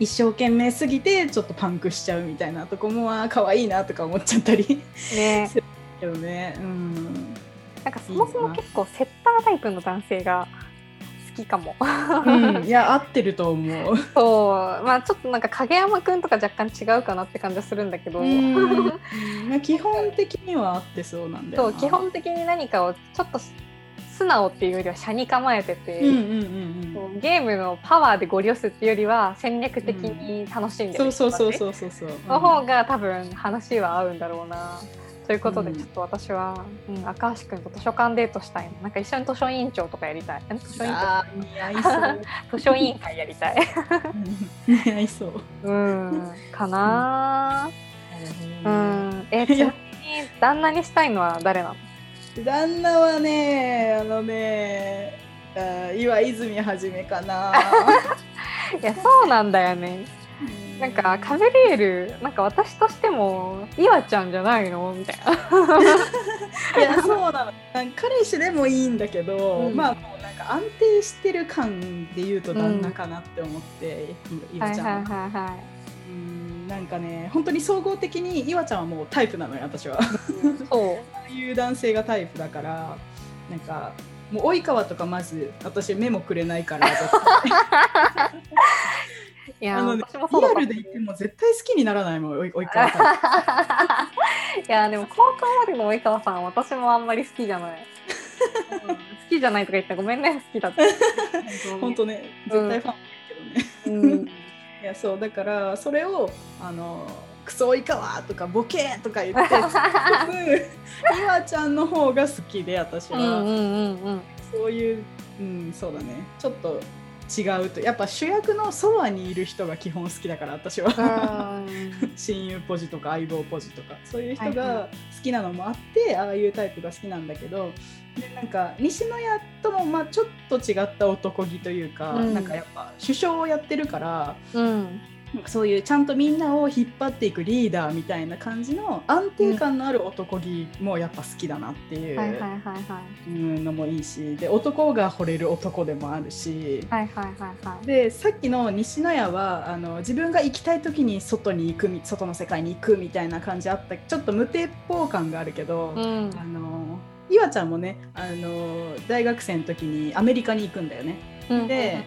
う一生懸命すぎてちょっとパンクしちゃうみたいなとこも可愛いなとか思っちゃったり、ね、するけどね。うん、なんかそもそも結構セッタータイプの男性がきかも。うん、いや合ってると思う。そう。まあちょっとなんか影山くんとか若干違うかなって感じはするんだけど。基本的には合ってそうなんだよそう基本的に何かをちょっと素直っていうよりは車に構えてて、ゲームのパワーでご利用するっていうよりは戦略的に楽しんでる、うん、そうそうそうそうそうの方が多分話は合うんだろうな。ということで、ちょっと私は、うん、赤橋君と図書館デートしたいなんか一緒に図書委員長とかやりたい。図書委員長 図書委員会やりたい。似合いそう。うん、かな、うん。え、ちなみに旦那にしたいのは誰なの？旦那はね、あのね、あ岩泉はじめかな。いや、そうなんだよね。なんかカベリエルなんか私としても岩ちゃんじゃないの？みたいな。いやそうなの。彼氏でもいいんだけど、うん、まあもうなんか安定してる感で言うと旦那かなって思って、うん、岩ちゃんは。はいはいはいなんかね本当に総合的に岩ちゃんはもうタイプなのよ私は。そう。いう男性がタイプだからなんかもう及川とかまず私目もくれないから いや、ね、リアルで言っても絶対好きにならないもん及川さん。いやでも高校までの及川さん私もあんまり好きじゃない。うん、好きじゃないとか言ってごめんね好きだった。本当ね絶対ファンだけどね。うん、いやそうだからそれをあのクソ及川とかボケとか言って岩ちゃんの方が好きで私は、うんうんうんうん、そういううんそうだねちょっと違うと。やっぱ主役のそばにいる人が基本好きだから私は。親友ポジとか相棒ポジとか。そういう人が好きなのもあって、はいはい、ああいうタイプが好きなんだけど。でなんか西野屋ともまあちょっと違った男気というか、うん、なんかやっぱ首相をやってるから、うん、なんかそういうちゃんとみんなを引っ張っていくリーダーみたいな感じの安定感のある男気もやっぱ好きだなっていうのもいいしで男が惚れる男でもあるし、でさっきの西野屋はあの自分が行きたい時に外に行く外の世界に行くみたいな感じあったちょっと無鉄砲感があるけど、うん、あの岩ちゃんもねあの大学生の時にアメリカに行くんだよね。で、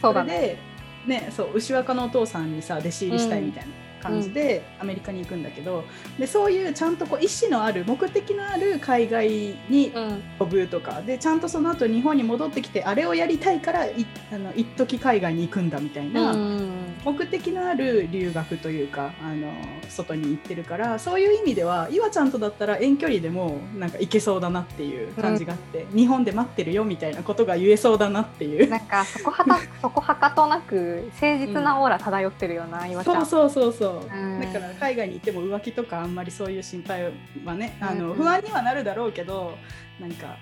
それでね、そう牛若のお父さんにさ弟子入りしたいみたいな。感じでアメリカに行くんだけど、うん、でそういうちゃんとこう意思のある目的のある海外に飛ぶとか、うん、でちゃんとその後日本に戻ってきてあれをやりたいからいあの一時海外に行くんだみたいな、うん、目的のある留学というかあの外に行ってるからそういう意味では岩ちゃんとだったら遠距離でもなんか行けそうだなっていう感じがあって、日本で待ってるよみたいなことが言えそうだなっていう。なんかそこはた そこはかとなく誠実なオーラ漂ってるような、岩ちゃん。そうそうそうそう。だから海外に行っても浮気とかあんまりそういう心配はねあの不安にはなるだろうけどなんか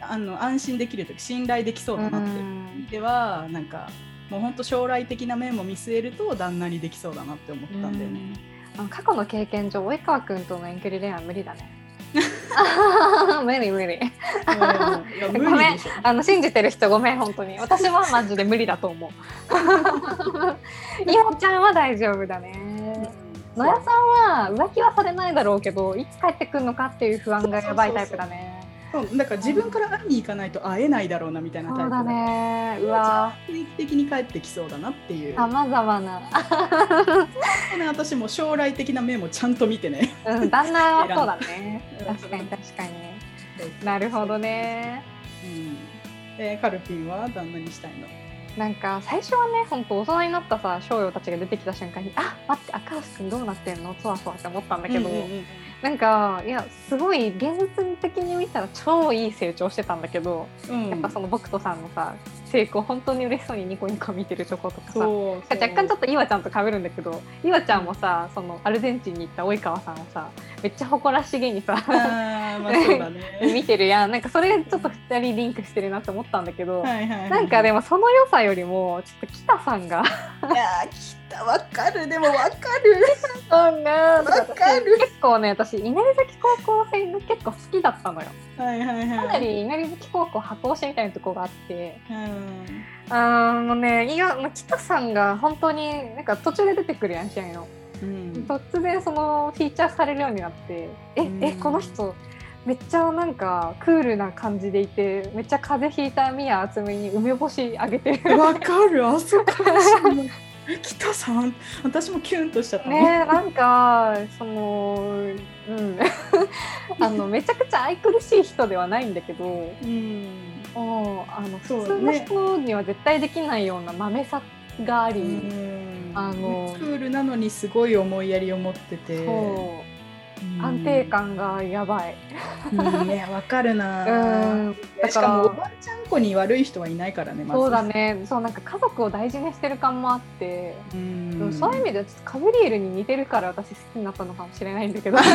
あの安心できる時信頼できそうだなって。いう意味ではなんかもう本当将来的な面も見据えると旦那にできそうだなって思ったんだよね。過去の経験上及川君との遠距離恋愛無理だね。無理無理。ごめんあの信じてる人ごめん本当に私はマジで無理だと思う。いほちゃんは大丈夫だね。野谷さんは浮気はされないだろうけどいつ帰ってくるのかっていう不安がやばいタイプだね。そうだから自分から会いに行かないと会えないだろうなみたいなタイプだねうわ。定期的に帰ってきそうだなっていう。さまざまなね私も将来的な面もちゃんと見てね。うん旦那はそうだね。確かに確かに。なるほどね。うん。えー、カルピンは旦那にしたいの？なんか最初はね本当大人になったさ少女たちが出てきた瞬間にあ待って赤星君どうなってんの？そわそわって思ったんだけど、うんうんうん、なんかいやすごい現実的に見たら超いい成長してたんだけど、うん、やっぱその僕とさんのさ成功。本当に嬉しそうにニコニコ見てるとことかさ。若干ちょっと岩ちゃんと被るんだけど岩ちゃんもさそのアルゼンチンに行った及川さんをさめっちゃ誇らしげにさあまあね。見てるやん。なんかそれちょっと2人リンクしてるなって思ったんだけど、はいはいはい、なんかでもその良さよりもちょっと北さんがいや北わかる。でもわかる。さんがわかる。結構ね私稲荷崎高校生が結構好きだったのよ。はいはいはい。かなり稲荷崎高校箱推しみたいなとこがあって、うん。あのねいや北さんが本当になんか途中で出てくるやん試合の。うん。突然そのフィーチャーされるようになってえ、うん。えこの人めっちゃなんかクールな感じでいてめっちゃ風邪ひいた宮敦美に梅干しあげてる。わかる。あそこえ 北さん？私もキュンとしちゃったねなんかそのうん。あのめちゃくちゃ愛くるしい人ではないんだけどうん。もうあのそう普通の人には絶対できないような豆さがあり、うん。あのクールなのにすごい思いやりを持ってて。そう。うん安定感がやばい。うんねわかるうな、ん。だしから。かもおばあちゃん子に悪い人はいないからねまず。そうだね。そうなんか家族を大事にしてる感もあって、うん。そういう意味ではちょっとカブリエルに似てるから私好きになったのかもしれないんだけど。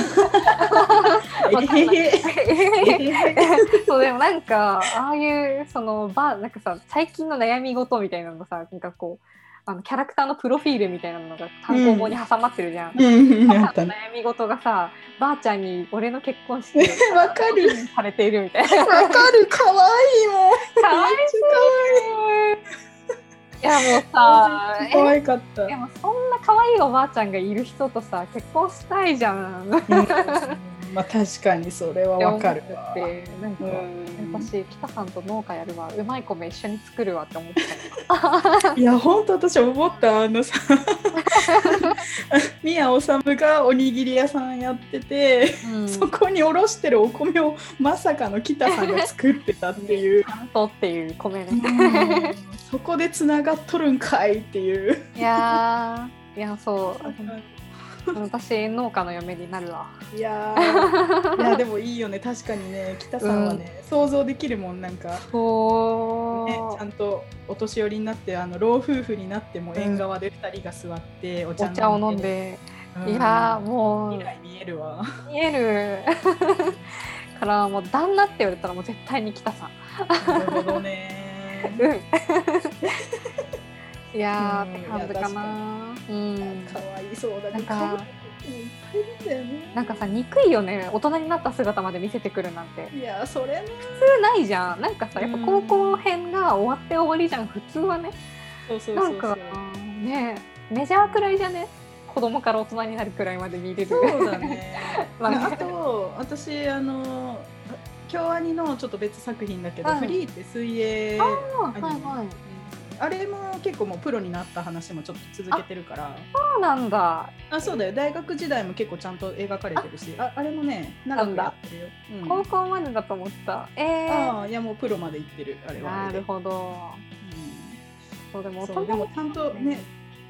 そうでもなんかああいうそのばなんかさ最近の悩み事みたいなのがさなんかこうあのキャラクターのプロフィールみたいなのが単行本に挟まってるじゃん。うん。ばあなったねちゃんの悩み事がさばあちゃんに俺の結婚式でわかる。されているみたいな。わかる。可愛いもん。かわいすぎるいやもうさ 可愛かった。でもそんな可愛いおばあちゃんがいる人とさ結婚したいじゃん。うん まあ確かにそれはわかるわ。ってなんか、うん。私北さんと農家やるわうまい米一緒に作るわって思ってた いや本当私思ったあのさ 宮治がおにぎり屋さんやってて、うん。そこにおろしてるお米をまさかの北さんが作ってたっていう、っていう米ね。うん。そこでつながっとるんかいっていう。いやーいやそう私農家の嫁になるわ。いやー。いやでもいいよね。確かにね。北さんはね、想像できるもんなんか、そね、ちゃんとお年寄りになってあの老夫婦になっても縁側で2人が座っておお茶茶を飲ん、で、うん。いやーもう。未来見えるわ。見える。からもう旦那って言われたらもう絶対に北さん。なるほどね。うんいやーうんって感じかな。うん。可愛いそうだね。なんか。なんかさ憎いよね大人になった姿まで見せてくるなんていやそれね。普通ないじゃんなんかさやっぱ高校編が終わって終わりじゃん普通はねそうそうそうそうなんか。ねメジャーくらいじゃね？子供から大人になるくらいまで見れるそうだね。まあねあと私あの京アニのちょっと別作品だけど、はいフリーって水泳あアニはいはいあれも結構もうプロになった話もちょっと続けてるから。そうなんだ。あそうだよ。大学時代も結構ちゃんと描かれてるし。あ。あれもね長くやってるよ、うん。高校までだと思った。えー。ああいやもうプロまで行ってる。あれは。なるほど。そうでもうん、大人そうでもちゃんとね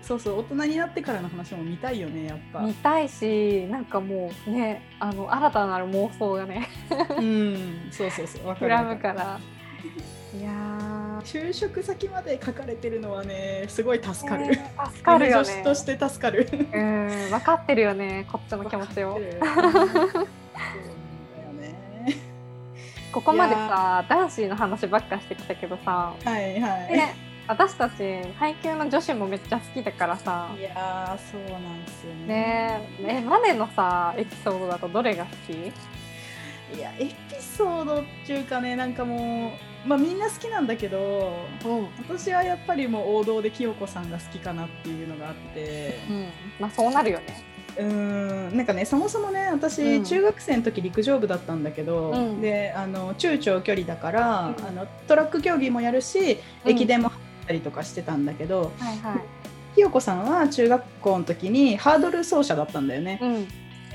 そうそう大人になってからの話も見たいよねやっぱ。見たいしなんかもうねあの新たなる妄想がね。うん。そうそうそう膨らむからいや就職先まで書かれてるのはねすごいー助かる、ね助かるよ女子ねとして助かる。うん分かってるよねこっちの気持ちを。ここまでさ男子の話ばっかしてきたけどさ。はいはい、ね私たち配給の女子もめっちゃ好きだからさ。いやーそうなんですよね。ねええマネのさエピソードだとどれが好き？いやエピソードっていうかねなんかもうまあみんな好きなんだけどうん、私はやっぱりもう王道で清子さんが好きかなっていうのがあって。うん、まあそうなるよね。うーん。なんかねそもそもね私、うん。中学生の時陸上部だったんだけど、うん。であの中長距離だから、うん。あのトラック競技もやるしうん。駅伝も走ったりとかしてたんだけど、はいはい。清子さんは中学校の時にハードル走者だったんだよね、うん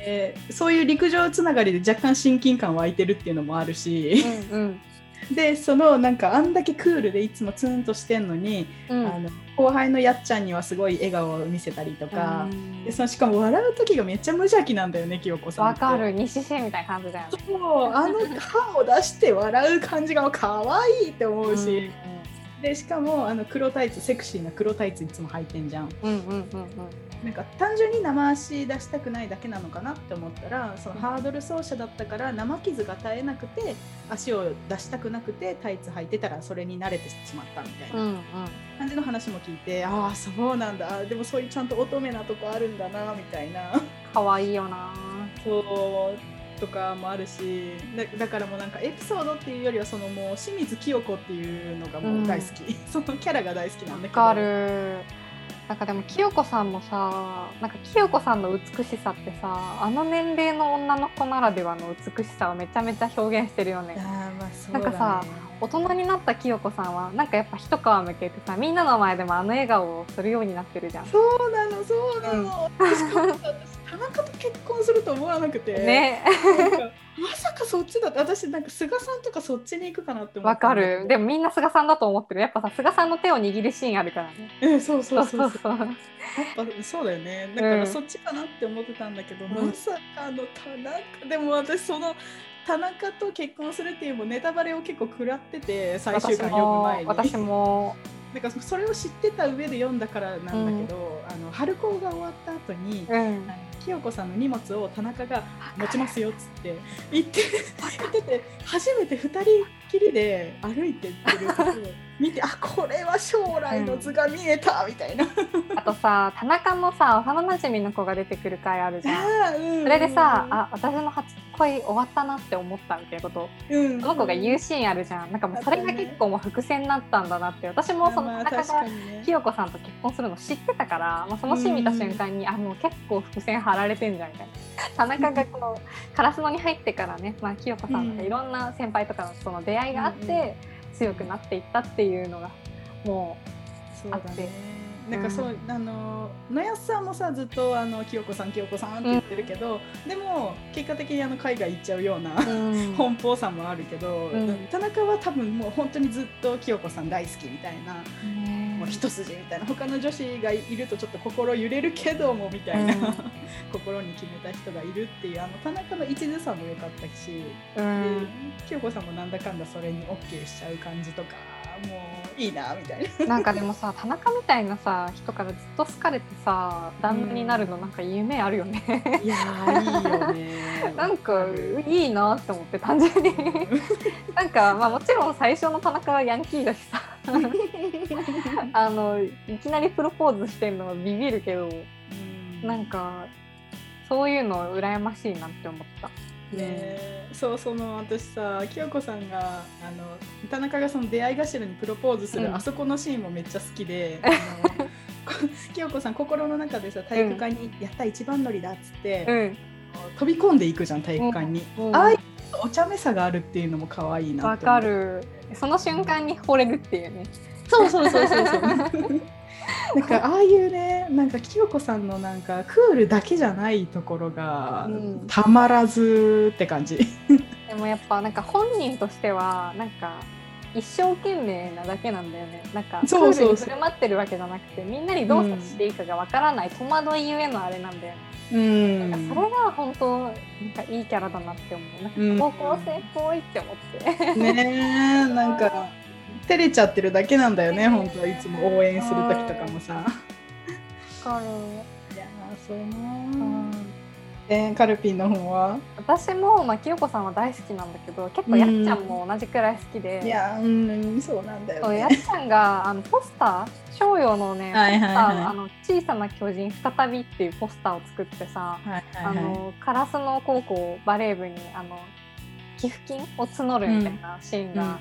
でそういう陸上つながりで若干親近感湧いてるっていうのもあるし、うん でそのなんかあんだけクールでいつもツンとしてんのに、うん。あの後輩のやっちゃんにはすごい笑顔を見せたりとか、うん。でそのしかも笑う時がめっちゃ無邪気なんだよね清子さんわかる。西シみたいな感じだよね。そうあの歯を出して笑う感じが可愛いって思うし、でしかもあの黒タイツセクシーな黒タイツいつも履いてんじゃん。うんうんうんうん。なんか単純に生足出したくないだけなのかなって思ったらそのハードル走者だったから生傷が絶えなくて足を出したくなくてタイツ履いてたらそれに慣れてしまったみたいな。感じの話も聞いて、ああそうなんだ。でもそういうちゃんと乙女なとこあるんだなみたいな。かわいいよな。そうとかもあるしだからもうなんかエピソードっていうよりはそのもう清水清子っていうのがもう大好き、うん、そのキャラが大好きなんだけど。かる。なんかでも清子さんもさなんか清子さんの美しさってさあの年齢の女の子ならではの美しさをめちゃめちゃ表現してるよね。あまあそう、ね、なんかさ大人になった清子さんはなんかやっぱ一皮むけてさみんなの前でもあの笑顔をするようになってるじゃん。そうなのそうなの、うん、田中と結婚すると思わなくて。ね。まさかそっちだって私なんか菅さんとかそっちに行くかなって思わかる。でもみんな菅さんだと思ってる。やっぱさ菅さんの手を握るシーンあるからね。えそうそうそう。そうやっぱそうだよね。だからそっちかなって思ってたんだけど、うん、まさかの田中でも私その田中と結婚するっていうもネタバレを結構食らってて最終回読む前に。私も。なんかそれを知ってた上で読んだからなんだけど、うん、あの春高が終わった後に、うん、清子さんの荷物を田中が持ちますよっつって言って言ってて初めて2人きりで歩いてってるとこ 見てあこれは将来の図が見えた、みたいな。あとさ田中のさ幼なじみの子が出てくる回あるじゃん、うん、それでさあ私の初恋終わったなって思ったみたいなこと、うん、その子が言うシーンあるじゃん。なんかもうそれが結構もう伏線になったんだなって私もその田中が清子さんと結婚するの知ってたから、まあ、そのシーン見た瞬間に、うん、あもう結構伏線張られてんじゃんみたいな。田中がこの烏野に入ってからね、まあ、清子さんとかいろんな先輩とかのその出会いがあって、強くなっていったっていうのがもうあって。なんかそう、うん、あの野安さんもさずっとあの清子さん清子さんって言ってるけど、うん、でも結果的にあの海外行っちゃうような、うん、奔放さもあるけど、田中は多分もう本当にずっと清子さん大好きみたいな、もう一筋みたいな。他の女子がいるとちょっと心揺れるけどもみたいな、心に決めた人がいるっていうあの田中の一途さも良かったし、で清子さんもなんだかんだそれに OK しちゃう感じとか。もういいなみたいな。なんかでもさ田中みたいなさ人からずっと好かれてさ旦那になるのなんか夢あるよね、いやいいよね。なんかいいなって思って単純に。なんかまあもちろん最初の田中はヤンキーだしさ あのいきなりプロポーズしてるのはビビるけど、うん、なんかそういうの羨ましいなって思った。ね、そうその私さ清子さんがあの田中がその出会い頭にプロポーズする、うん、あそこのシーンもめっちゃ好きで 清子さん心の中でさ体育館に「やった一番乗りだ」っつって、うん、飛び込んでいくじゃん体育館に、うん、ああいうお茶目さがあるっていうのも可愛いなわかるその瞬間に惚れるっていうね。そうそうそうそうそう。なんかああいうねなんか清子さんのなんかクールだけじゃないところが、たまらずって感じ。でもやっぱなんか本人としてはなんか一生懸命なだけなんだよね。なんかクールに振る舞ってるわけじゃなくてみんなにどう接していいかがわからない、戸惑いゆえのあれなんだよね。うん、なんかそれが本当なんかいいキャラだなって思う。なんか高校生っぽいって思って。ねなんか照れちゃってるだけなんだよね本当はいつも応援する時とかもさ。かる。いやそうな、えー、カルピンの方は？私も、まあ、清子さんは大好きなんだけど結構やっちゃんも同じくらい好きで、いやうんそうなんだよ、ね、やっちゃんがあのポスター商用のね、はいはいはい、あの小さな巨人再びっていうポスターを作ってさ、はいはいはい、あの烏野高校バレー部にあの寄付金を募るみたいなシーンが、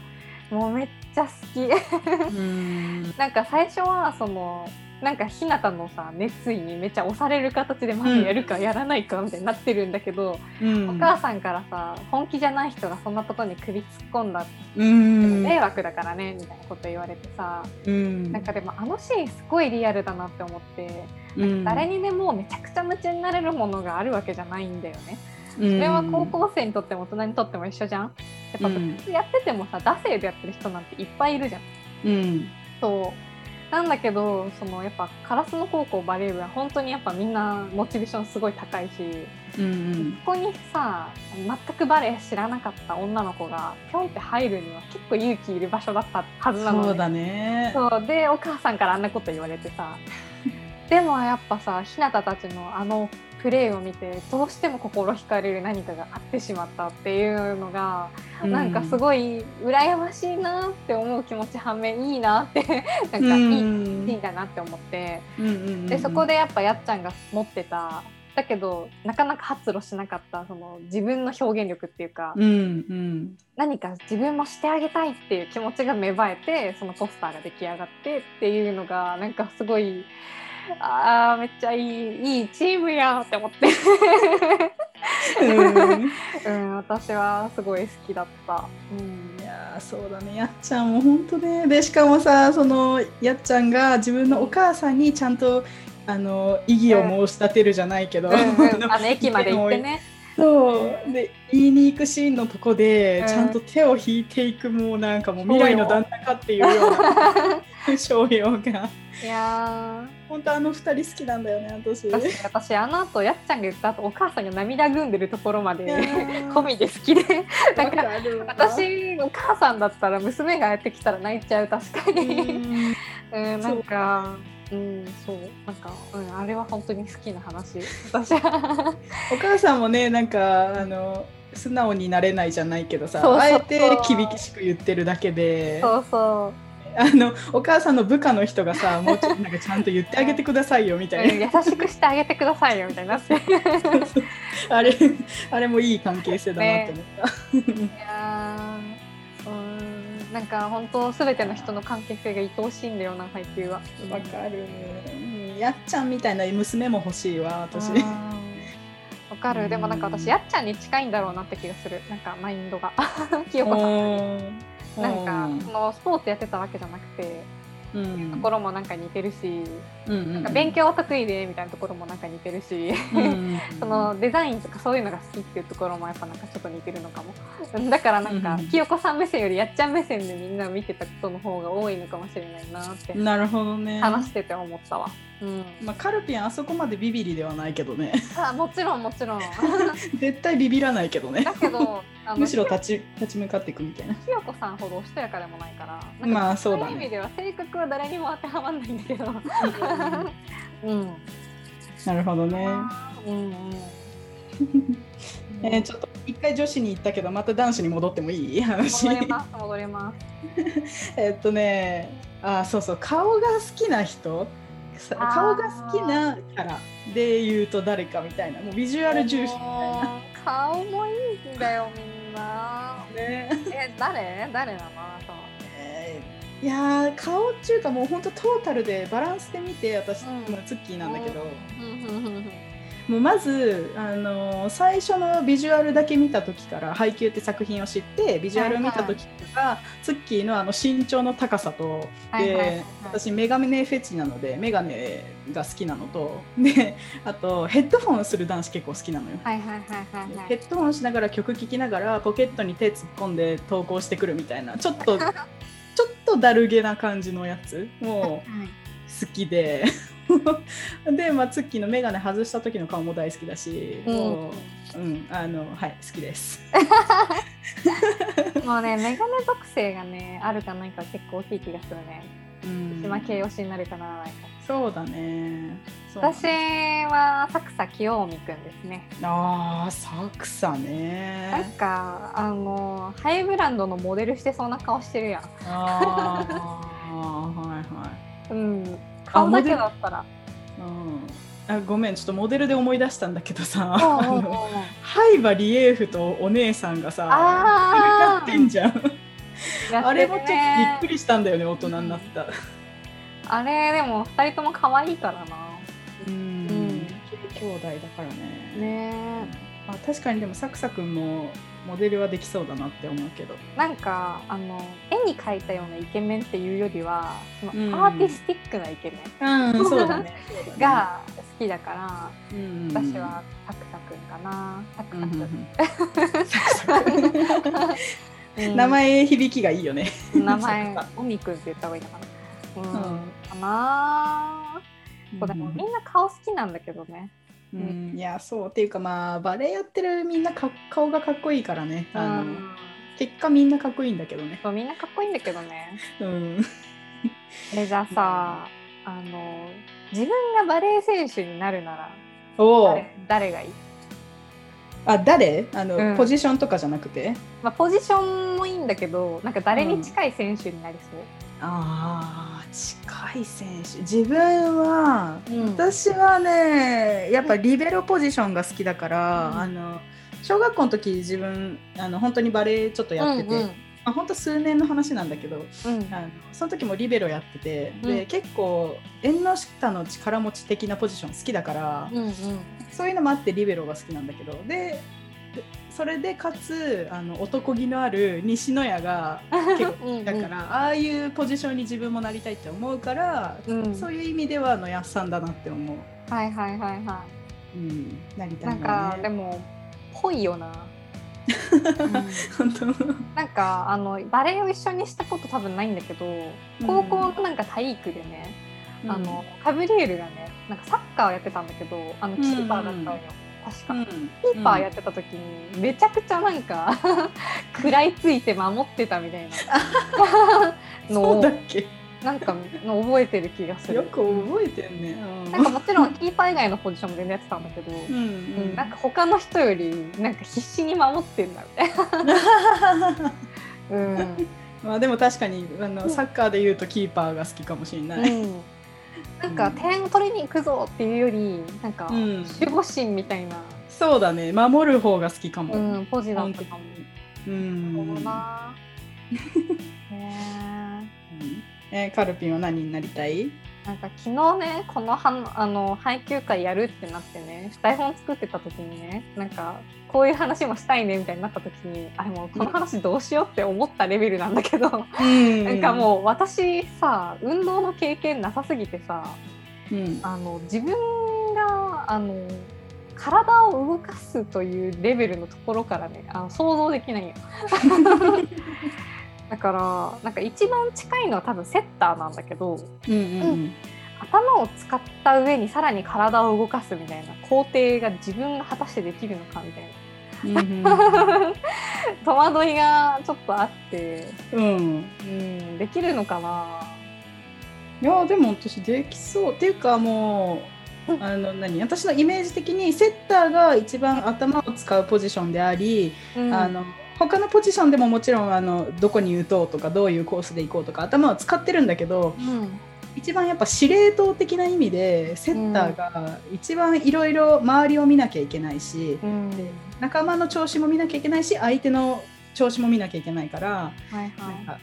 うん。うん。もうめっちゃ好き。なんか最初はそのなんか日向のさ熱意にめっちゃ押される形でまずやるかやらないかみたいになってるんだけど、うん、お母さんからさ本気じゃない人がそんなことに首突っ込んだ、うん、迷惑だからねみたいなこと言われてさ、うん、なんかでもあのシーンすごいリアルだなって思って、うん、誰にでもめちゃくちゃ夢中になれるものがあるわけじゃないんだよね。それは高校生にとっても大人にとっても一緒じゃん。やっぱ部活やっててもさ惰性でやってる人なんていっぱいいるじゃん、うん、そうなんだけどそのやっぱ烏野高校バレー部は本当にやっぱみんなモチベーションすごい高いし、うんうん、ここにさ全くバレー知らなかった女の子がぴょんって入るには結構勇気いる場所だったはずなのそうだね。そう。でお母さんからあんなこと言われてさ。でもやっぱさひなたたちのあのプレーを見てどうしても心惹かれる何かがあってしまったっていうのが、うん、なんかすごい羨ましいなって思う気持ち反面いいなって なんかいい,、うん、いいんだなって思って、でそこでやっぱやっちゃんが持ってた。だけどなかなか発露しなかったその自分の表現力っていうか、うんうん、何か自分もしてあげたいっていう気持ちが芽生えてそのポスターが出来上がってっていうのがなんかすごいあーめっちゃいいいいチームやって思って。うん、私はすごい好きだった。うん、いやそうだね。やっちゃんも本当ね。でしかもさそのやっちゃんが自分のお母さんにちゃんとあの異議を申し立てるじゃないけど、うん。うん、あの駅まで行ってね。そう。で言いに行くシーンのとこで、ちゃんと手を引いていくもうなんかもう未来の旦那かっていうような 商用が。いや本当あの二人好きなんだよね私。私あの後やっちゃんが言った後お母さんが涙ぐんでるところまで込みで好きで。なんか私お母さんだったら娘がやってきたら泣いちゃう確かに。うん。なんかうんそう。なんか、うん、あれは本当に好きな話。私は。お母さんもねなんかあの素直になれないじゃないけどさあえて厳しく言ってるだけで。そうそうあのお母さんの部下の人がさ もうちょっとなんかちゃんと言ってあげてくださいよみたいな、優しくしてあげてくださいよみたいな。あれあれもいい関係性だなって思った、ね、いやうんなんか本当すべての人の関係性が愛おしいんだよな配給は。わかる、うん、やっちゃんみたいな娘も欲しいわ私。わかる。でもなんか私やっちゃんに近いんだろうなって気がする。なんかマインドが。清子さんなんかそのスポーツやってたわけじゃなくて、うん、ところもなんか似てるし、うんうん、なんか勉強得意でみたいなところもなんか似てるし、うんうん、そのデザインとかそういうのが好きっていうところもやっぱなんかちょっと似てるのかも。だからなんか、ひよこさん目線よりやっちゃん目線でみんな見てたことの方が多いのかもしれないなって。なるほどね。話してて思ったわ。うん、まあ、カルピンあそこまでビビりではないけどね。あもちろんもちろん。絶対ビビらないけどね。だけどむしろ立ち立ち向かっていくみたいな。ひよこさんほどおしとやかでもないから。まあそうだ、ね、そういう意味では性格は誰にも当てはまらないんだけど。うん。なるほどね。うんうん。えー、ちょっと一回女子に行ったけどまた男子に戻ってもいい？話。戻れます戻れます。えっとねあそうそう。顔が好きな人顔が好きなキャラで言うと誰かみたいなもうビジュアル重視みたいな。顔もいいんだよみんな。ね。え誰？誰なの？えー、いや顔っていうかもう本当トータルでバランスで見て私、うん、ツッキーなんだけど、うんもうまず、あの最初のビジュアルだけ見た時から配給って作品を知ってビジュアルを見た時とか、はいはい、ツッキーのあの身長の高さと、はいはいはい、で私メガネフェチなのでメガネが好きなのとであとヘッドホンする男子結構好きなのよ、はいはいはいはいはい、ヘッドホンしながら曲聴きながらポケットに手突っ込んで投稿してくるみたいなちょっとちょっとだるげな感じのやつもう 好きで。で、まあ、ツッキーの眼鏡外した時の顔も大好きだし、うん、もう、うん、あの、はい、好きです。もうね、眼鏡属性がね、あるかないか結構大きい気がするね。うん、島形容詞になるかならないか。そうだね。私はサクサ清臣くんですね。ああ、サクサね。なんかあのハイブランドのモデルしてそうな顔してるやん。ああ、はいはい。うん。顔だけだったら。うん、あごめんちょっとモデルで思い出したんだけどさハイバリエーフとお姉さんがさやってんじゃん、ね、あれもちょっとびっくりしたんだよね大人になった、あれでも2人とも可愛いからな。うん、うん、兄弟だからね。ね。あ確かにでもサクサ君もモデルはできそうだなって思うけど。なんかあの絵に描いたようなイケメンっていうよりはそのアーティスティックなイケメン、うん、ね。が好きだから、うん、私はサクサくんかな。サクサくん 名前響きがいいよね。名前おみくんって言った方がいいのかな。うん、かなそうでもみんな顔好きなんだけどね。うん、いやそう。っていうかまあバレエやってるみんな顔がかっこいいからね。あの、結果みんなかっこいいんだけどね。そうみんなかっこいいんだけどね。うん。えじゃあさあの自分がバレエ選手になるなら誰誰がいい？あ誰？あの、うん、ポジションとかじゃなくて、まあ、ポジションもいいんだけどなんか誰に近い選手になりそう、うん、あ近い選手。自分は、うん、私はねやっぱリベロポジションが好きだから、あの小学校の時自分あの本当にバレエちょっとやってて、うんうん。まあ、本当数年の話なんだけど、うん、あのその時もリベロやってて、うん、で結構縁の下の力持ち的なポジション好きだから、うんうん、そういうのもあってリベロが好きなんだけどでそれでかつあの男気のある西野屋が 結構だからうん、ああいうポジションに自分もなりたいって思うから、うん、そういう意味ではのやっさんだなって思う。はいはいはいはい。うん、なりたい、ね、なんかでもぽいよな。本当。なんかあのバレエを一緒にしたこと多分ないんだけど、高校のなんか体育でね、うん、あのカブリエルがねなんかサッカーやってたんだけどあのキーパーだったのよ、うん、確か、うん、キーパーやってた時にめちゃくちゃなんか 食らいついて守ってたみたいな のをなんかの覚えてる気がする。よく覚えてんね。うん、なんかもちろんキーパー以外のポジションも全然やってたんだけど、うん、うん、なんか他の人よりなんか必死に守ってんだみたいな。うん。まあでも確かにあのサッカーで言うとキーパーが好きかもしれない。うん、なんか点取りに行くぞっていうよりなんか守護神みたいな。そうだね守る方が好きかも。うんポジだったかも。うん。な。へ え。えー、カルピンは何になりたい？なんか昨日ねこのはあの配給会やるってなってね台本作ってた時にねなんかこういう話もしたいねみたいになった時にあれもうこの話どうしようって思ったレベルなんだけど、うん、なんかもう私さ運動の経験なさすぎてさ、うん、あの自分があの体を動かすというレベルのところからねあの想像できないよ。だからなんか一番近いのは多分セッターなんだけど、うんうんうん、頭を使った上にさらに体を動かすみたいな工程が自分が果たしてできるのかみたいな。戸惑いがちょっとあって、うん、うん、できるのかな？いやでも私できそう。っていうかもうあの何？私のイメージ的にセッターが一番頭を使うポジションであり、うん、あの他のポジションでももちろんあのどこに打とうとかどういうコースで行こうとか頭を使ってるんだけど、うん、一番やっぱ司令塔的な意味でセッターが一番いろいろ周りを見なきゃいけないし、うん、仲間の調子も見なきゃいけないし相手の調子も見なきゃいけないから、はいはい、なんか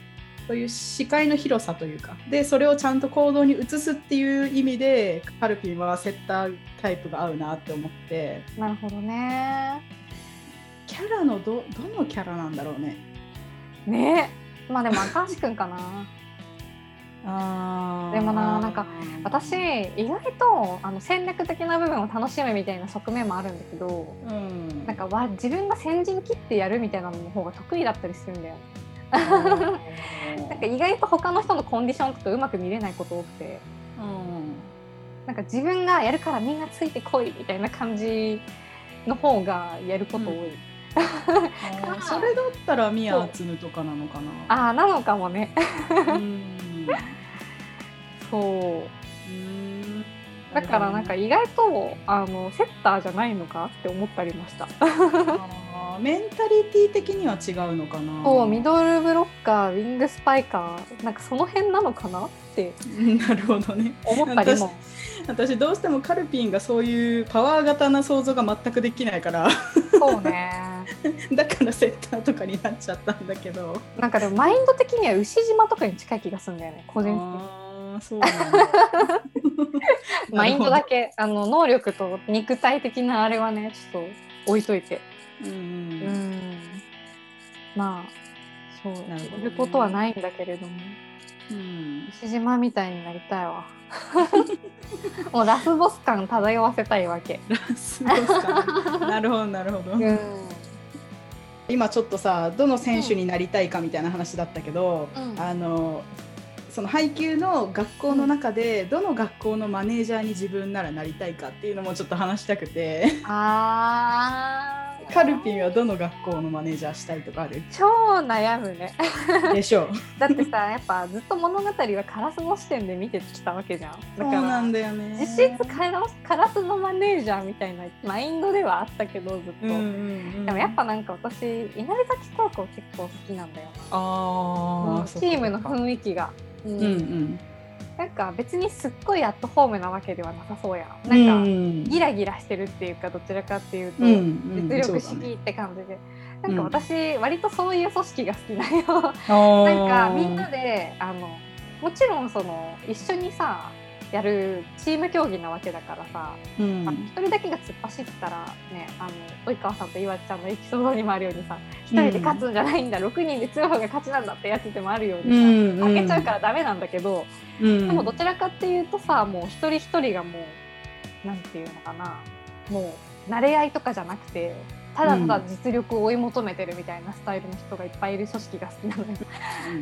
そういう視界の広さというかでそれをちゃんと行動に移すっていう意味でカルピンはセッタータイプが合うなって思ってなるほどねキャラのどどのキャラなんだろうね。ねまあでも赤橋くんかな。あでもななんか私意外とあの戦略的な部分を楽しむみたいな側面もあるんだけど、うん、なんかわ自分が先陣切ってやるみたいなのの方が得意だったりするんだよ。なんか意外と他の人のコンディションとかうまく見れないこと多くて、うん、なんか自分がやるからみんなついてこいみたいな感じの方がやること多い。うん。それだったらミアツヌとかなのかな。ああなのかもねそう。だからなんか意外とあのセッターじゃないのかって思ったりました。メンタリティ的には違うのかな。そうミドルブロッカーウィングスパイカーなんかその辺なのかなって。なるほどね。思ったりも。私どうしてもカルピンがそういうパワー型な想像が全くできないから。そうね。だからセッターとかになっちゃったんだけど。なんかでもマインド的には牛島とかに近い気がするんだよね個人的に。そうなんだ。マインドだけあの能力と肉体的なあれはねちょっと置いといて。うんうん。まあそうなることはないんだけれども。うん、石島みたいになりたいわ。もうラスボス感漂わせたいわけ。ラスボス感。なるほどなるほど、うん、今ちょっとさどの選手になりたいかみたいな話だったけど、うん、あのその配給の学校の中でどの学校のマネージャーに自分ならなりたいかっていうのもちょっと話したくて。あカルピンはどの学校のマネージャーしたいとかある？超悩むね。でしょう。だってさやっぱずっと物語はカラスの視点で見てきたわけじゃん。だからそうなんだよね。実質カラカラスのマネージャーみたいなマインドではあったけどずっと、うんうんうん、でもやっぱなんか私稲荷崎高校結構好きなんだよあ、うん、チームの雰囲気がうん、うんうん。なんか別にすっごいアットホームなわけではなさそうやん。なんかギラギラしてるっていうかどちらかっていうと実力主義って感じで、なんか私割とそういう組織が好きなよ。なんかみんなであのもちろんその一緒にさやるチーム競技なわけだからさ、うん、1人だけが突っ走ったらねあの及川さんと岩ちゃんのエピソードにもあるようにさ1人で勝つんじゃないんだ、うん、6人で強い方が勝ちなんだってやつでもあるようにさ、うんうん、負けちゃうからダメなんだけど、うん、でもどちらかっていうとさもう一人一人がもうなんていうのかな。もう慣れ合いとかじゃなくてただただ実力を追い求めてるみたいなスタイルの人がいっぱいいる組織が好きなのよ。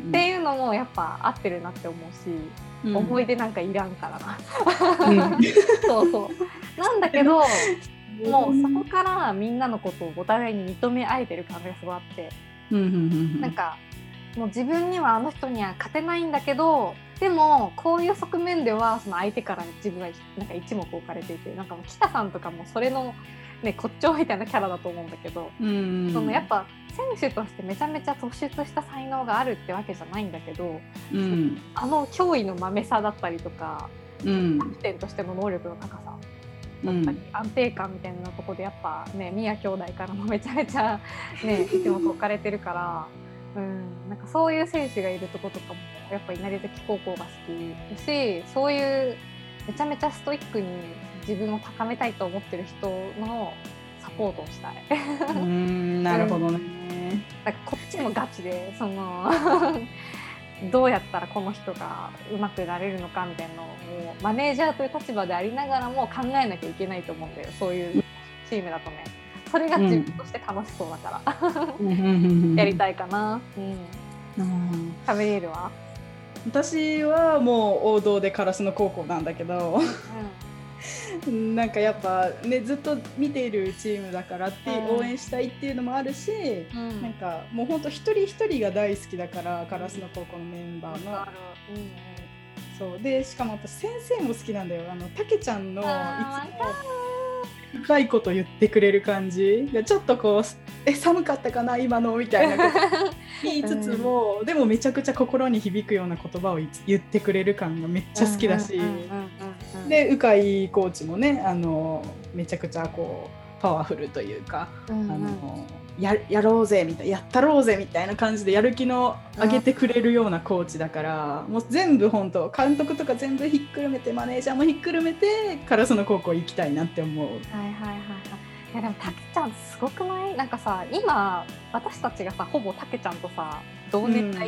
っていうのもやっぱ合ってるなって思うし、うん、思い出なんかいらんからな、うん、そうそう。なんだけどもうそこからみんなのことをお互いに認め合えてる感じがすごいあって、うん、なんかもう自分にはあの人には勝てないんだけどでもこういう側面ではその相手から自分はなんか一目置かれていてなんかもう北さんとかもそれのね、骨頂みたいなキャラだと思うんだけど、そのやっぱ選手としてめちゃめちゃ突出した才能があるってわけじゃないんだけど、うん、あの驚異のまめさだったりとか、うん、キャプテンとしての能力の高さだったり、うん、安定感みたいなとこでやっぱね宮兄弟からもめちゃめちゃねいつも置かれてるから。うん、なんかそういう選手がいるとことかもやっぱ稲荷崎高校が好きだしそういうめちゃめちゃストイックに自分を高めたいと思ってる人のサポートをしたい。うんなるほどね。なんかこっちもガチでその どうやったらこの人がうまくなれるのかみたいなのをマネージャーという立場でありながらも考えなきゃいけないと思うんだよそういうチームだとね。それが自分として楽しそうだからやりたいかな。うん。食べれるわ。私はもう王道でカラスの高校なんだけど、うん、なんかやっぱねずっと見ているチームだからって応援したいっていうのもあるし、うん、なんかもうほんと一人一人が大好きだからカラスの高校のメンバーの。そう。でしかも私先生も好きなんだよ。あのたけちゃんのいつも深いこと言ってくれる感じがちょっとこう「え寒かったかな今の」みたいな 言いつつも、うん、でもめちゃくちゃ心に響くような言葉を言ってくれる感がめっちゃ好きだし。で鵜飼コーチもねあのめちゃくちゃこうパワフルというか、うんうん、あのややろうぜみたいなやったろうぜみたいな感じでやる気の上げてくれるようなコーチだからもう全部本当監督とか全部ひっくるめてマネージャーもひっくるめてカラスの高校行きたいなって思う。はいはいはいはい。いやでもたけちゃんすごくない？なんかさ今私たちがさほぼたけちゃんとさ同年代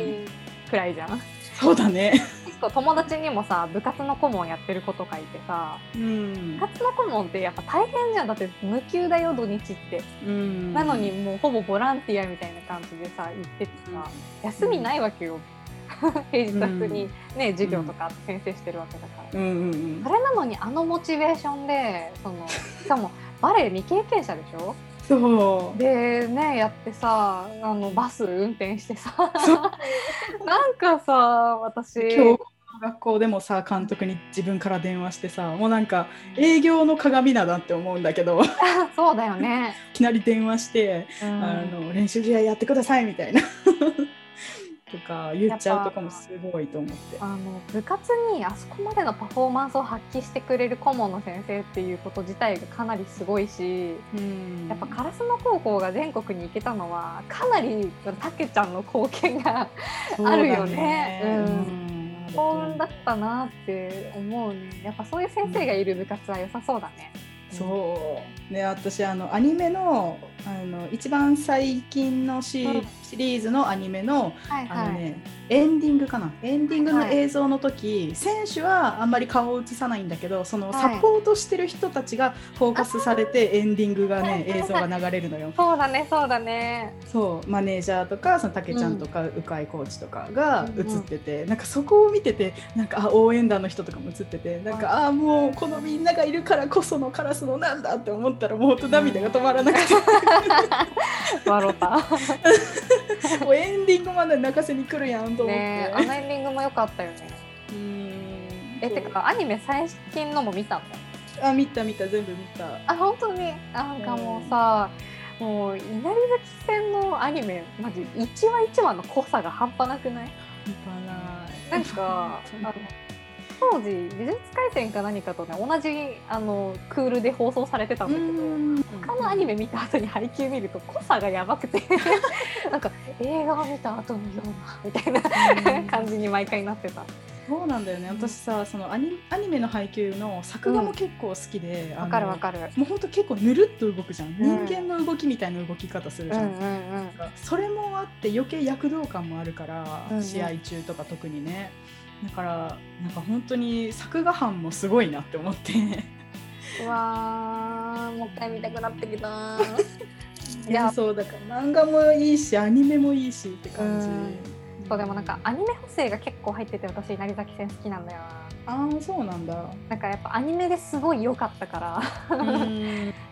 くらいじゃん、うん、そうだね構友達にもさ部活の顧問やってる子とかいてさ、うん、部活の顧問ってやっぱ大変じゃん。だって無給だよ土日って、うん、なのにもうほぼボランティアみたいな感じでさ行っててさ、休みないわけよ。平日にね、授業とか先生してるわけだから、うん。うんうん、それなのにあのモチベーションでそのしかもバレエ未経験者でしょ？そう。でねやってさあのバス運転してさ。なんかさ私。学校でもさ監督に自分から電話してさもうなんか営業の鏡だなって思うんだけど。そうだよね。いきなり電話して、うん、あの練習試合やってくださいみたいなとか言っちゃうとかもすごいと思って。あの部活にあそこまでのパフォーマンスを発揮してくれる顧問の先生っていうこと自体がかなりすごいし、うん、やっぱ烏丸高校が全国に行けたのはかなりたけちゃんの貢献があるよね。幸運だったなって思うね。やっぱそういう先生がいる部活は良さそうだね。そう。ね私あのアニメのあの一番最近のシ,、シリーズのアニメの,、はいはい、あのね、エンディングかな？エンディングの映像の時、はい、選手はあんまり顔を映さないんだけどそのサポートしてる人たちがフォーカスされて、エンディングがね映像が流れるのよ。そうだねそうだね。そうマネージャーとかそのたけちゃんとか、うん、鵜飼コーチとかが映ってて、うん、なんかそこを見ててなんかあ応援団の人とかも映っててなんかあ。あもうこのみんながいるからこそのカラスのなんだって思ったらもう涙が止まらなくて。笑った。もうエンディングまで泣かせに来るやんと思って、ね、あのエンディングも良かったよね。うん。えてかアニメ最近のも見たの？あ見た見た全部見た。あ本当に？なんかもうさ、うん、もう稲荷崎戦のアニメマジ一話一話の濃さが半端なくない？半端ない。なんか あの当時「美術廻戦」か何かとね同じあのクールで放送されてたんだけど他のアニメ見た後に配給見ると濃さがやばくて。なんか映画を見た後のようなみたいな感じに毎回なってた。そうなんだよね。私さそのアニアニメの配給の作画も結構好きでわ、うん、かるわかる。もうほんと結構ぬるっと動くじゃん、うん、人間の動きみたいな動き方するじゃん。うんうんうん、それもあって余計躍動感もあるから、うんうん、試合中とか特にねだからなんか本当に作画班もすごいなって思って。うわーもう一回見たくなってきた いやそうだから漫画もいいしアニメもいいしって感じ。そうでもなんかアニメ補正が結構入ってて私成崎戦好きなんだよなああそうなんだ。なんかやっぱアニメですごい良かったから。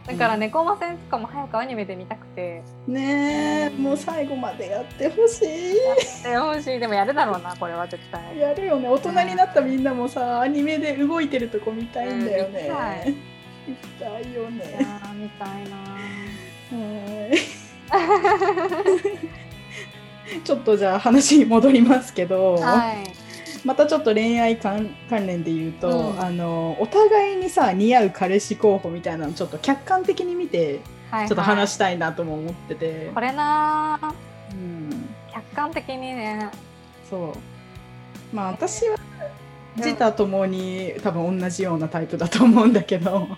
だから猫魔戦とかも早くアニメで見たくて。ねえもう最後までやってほしい。やってほしい。でもやるだろうなこれは絶対。やるよね。大人になったみんなもさアニメで動いてるとこ見たいんだよね、見たい。見たいよね。いや見たいな ちょっとじゃあ話に戻りますけど、はいまたちょっと恋愛関連で言うと、うん、あのお互いにさ似合う彼氏候補みたいなのちょっと客観的に見て、はいはい、ちょっと話したいなとも思ってて。これな、うん、客観的にね。そう。まあ私は自他ともに多分同じようなタイプだと思うんだけど。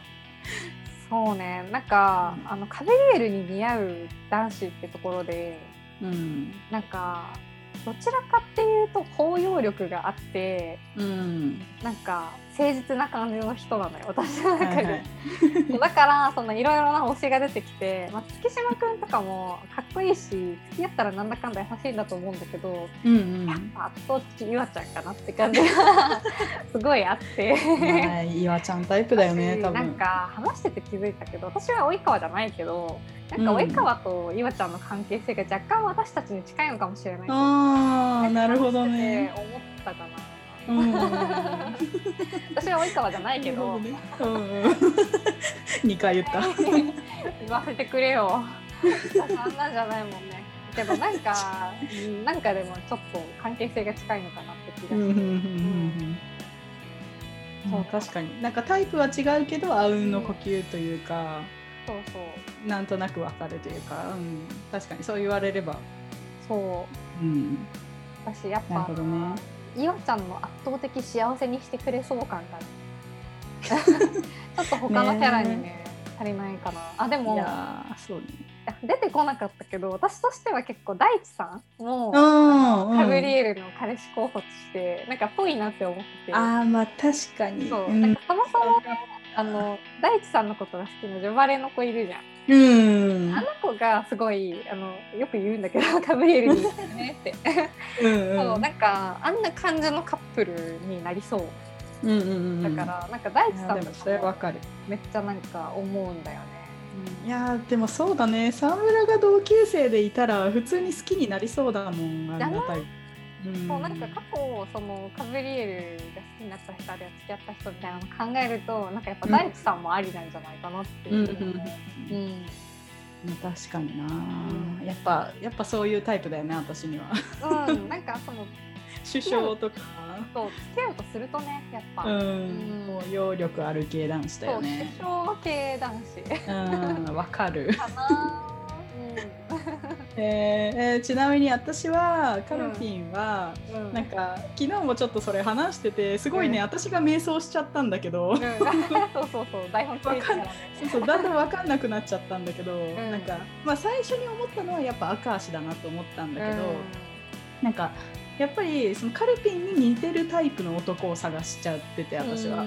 そうね。なんかあのカベリエルに似合う男子ってところで、うん、なんかどちらかっていうと包容力があって、うん、なんか誠実な感じの人なのよ私の中で、はいはい、だからそのいろいろな推しが出てきて、まあ、月島君とかもかっこいいし付き合ったらなんだかんだ優しいんだと思うんだけど、うんうん、やっぱ圧倒的ゆあちゃんかなって感じが すごいあって。ゆあちゃんタイプだよね多分。なんか話してて気づいたけど私は及川じゃないけどなんか及川と岩ちゃんの関係性が若干私たちに近いのかもしれないああなるほどね。思ったかな。うん、私は及川じゃないけど、ねうん、2回言った。言わせてくれよ。そんなんじゃないもんね。けどなんかなんかでもちょっと関係性が近いのかなって気がする、そう確かに。なんかタイプは違うけどあうんの呼吸というか、そうそう。なんとなくわかるというか、うん、確かにそう言われれば。そう、うん、私やっぱ、ね、岩ちゃんの圧倒的幸せにしてくれそう感が ちょっと他のキャラにねね足りないかな。あでもね、出てこなかったけど私としては結構大地さんもガブリエルの彼氏候補としてなんかぽいなって思ってて。あまあ確かに。そう、なんかそもそもあの大地さんのことが好きなジョバレの子いるじゃん。うん、あの子がすごいあのよく言うんだけどガブリエルにねって。うん、そうなんかあんな感じのカップルになりそう。うんうんうん、だからなんか大地さんもそれわかる。めっちゃなんか思うんだよね。いやでもそうだね。沢村が同級生でいたら普通に好きになりそうだもんあんなタイプ。そうなんか過去そのカブリエルが好きになった人あるいは付き合った人みたいなのを考えるとなんかやっぱ大地さんもありなんじゃないかなっていう。うん確かにな、うん、やっぱやっぱそういうタイプだよね私には。うん、なんかその 首相とか。そう付き合うとするとねやっぱ、うん、もう揚力ある系男子だよね。首相系男子。うん。わかる。かな。うんえー、えー、ちなみに私はカルピンは、うん、なんか昨日もちょっとそれ話しててすごいね、うん、私が迷走しちゃったんだけど、うん、そうそうそう台本かんそうそうだんだん分かんなくなっちゃったんだけど、うん、なんか、まあ、最初に思ったのはやっぱ赤足だなと思ったんだけど、うん、なんかやっぱりそのカルピンに似てるタイプの男を探しちゃってて私は。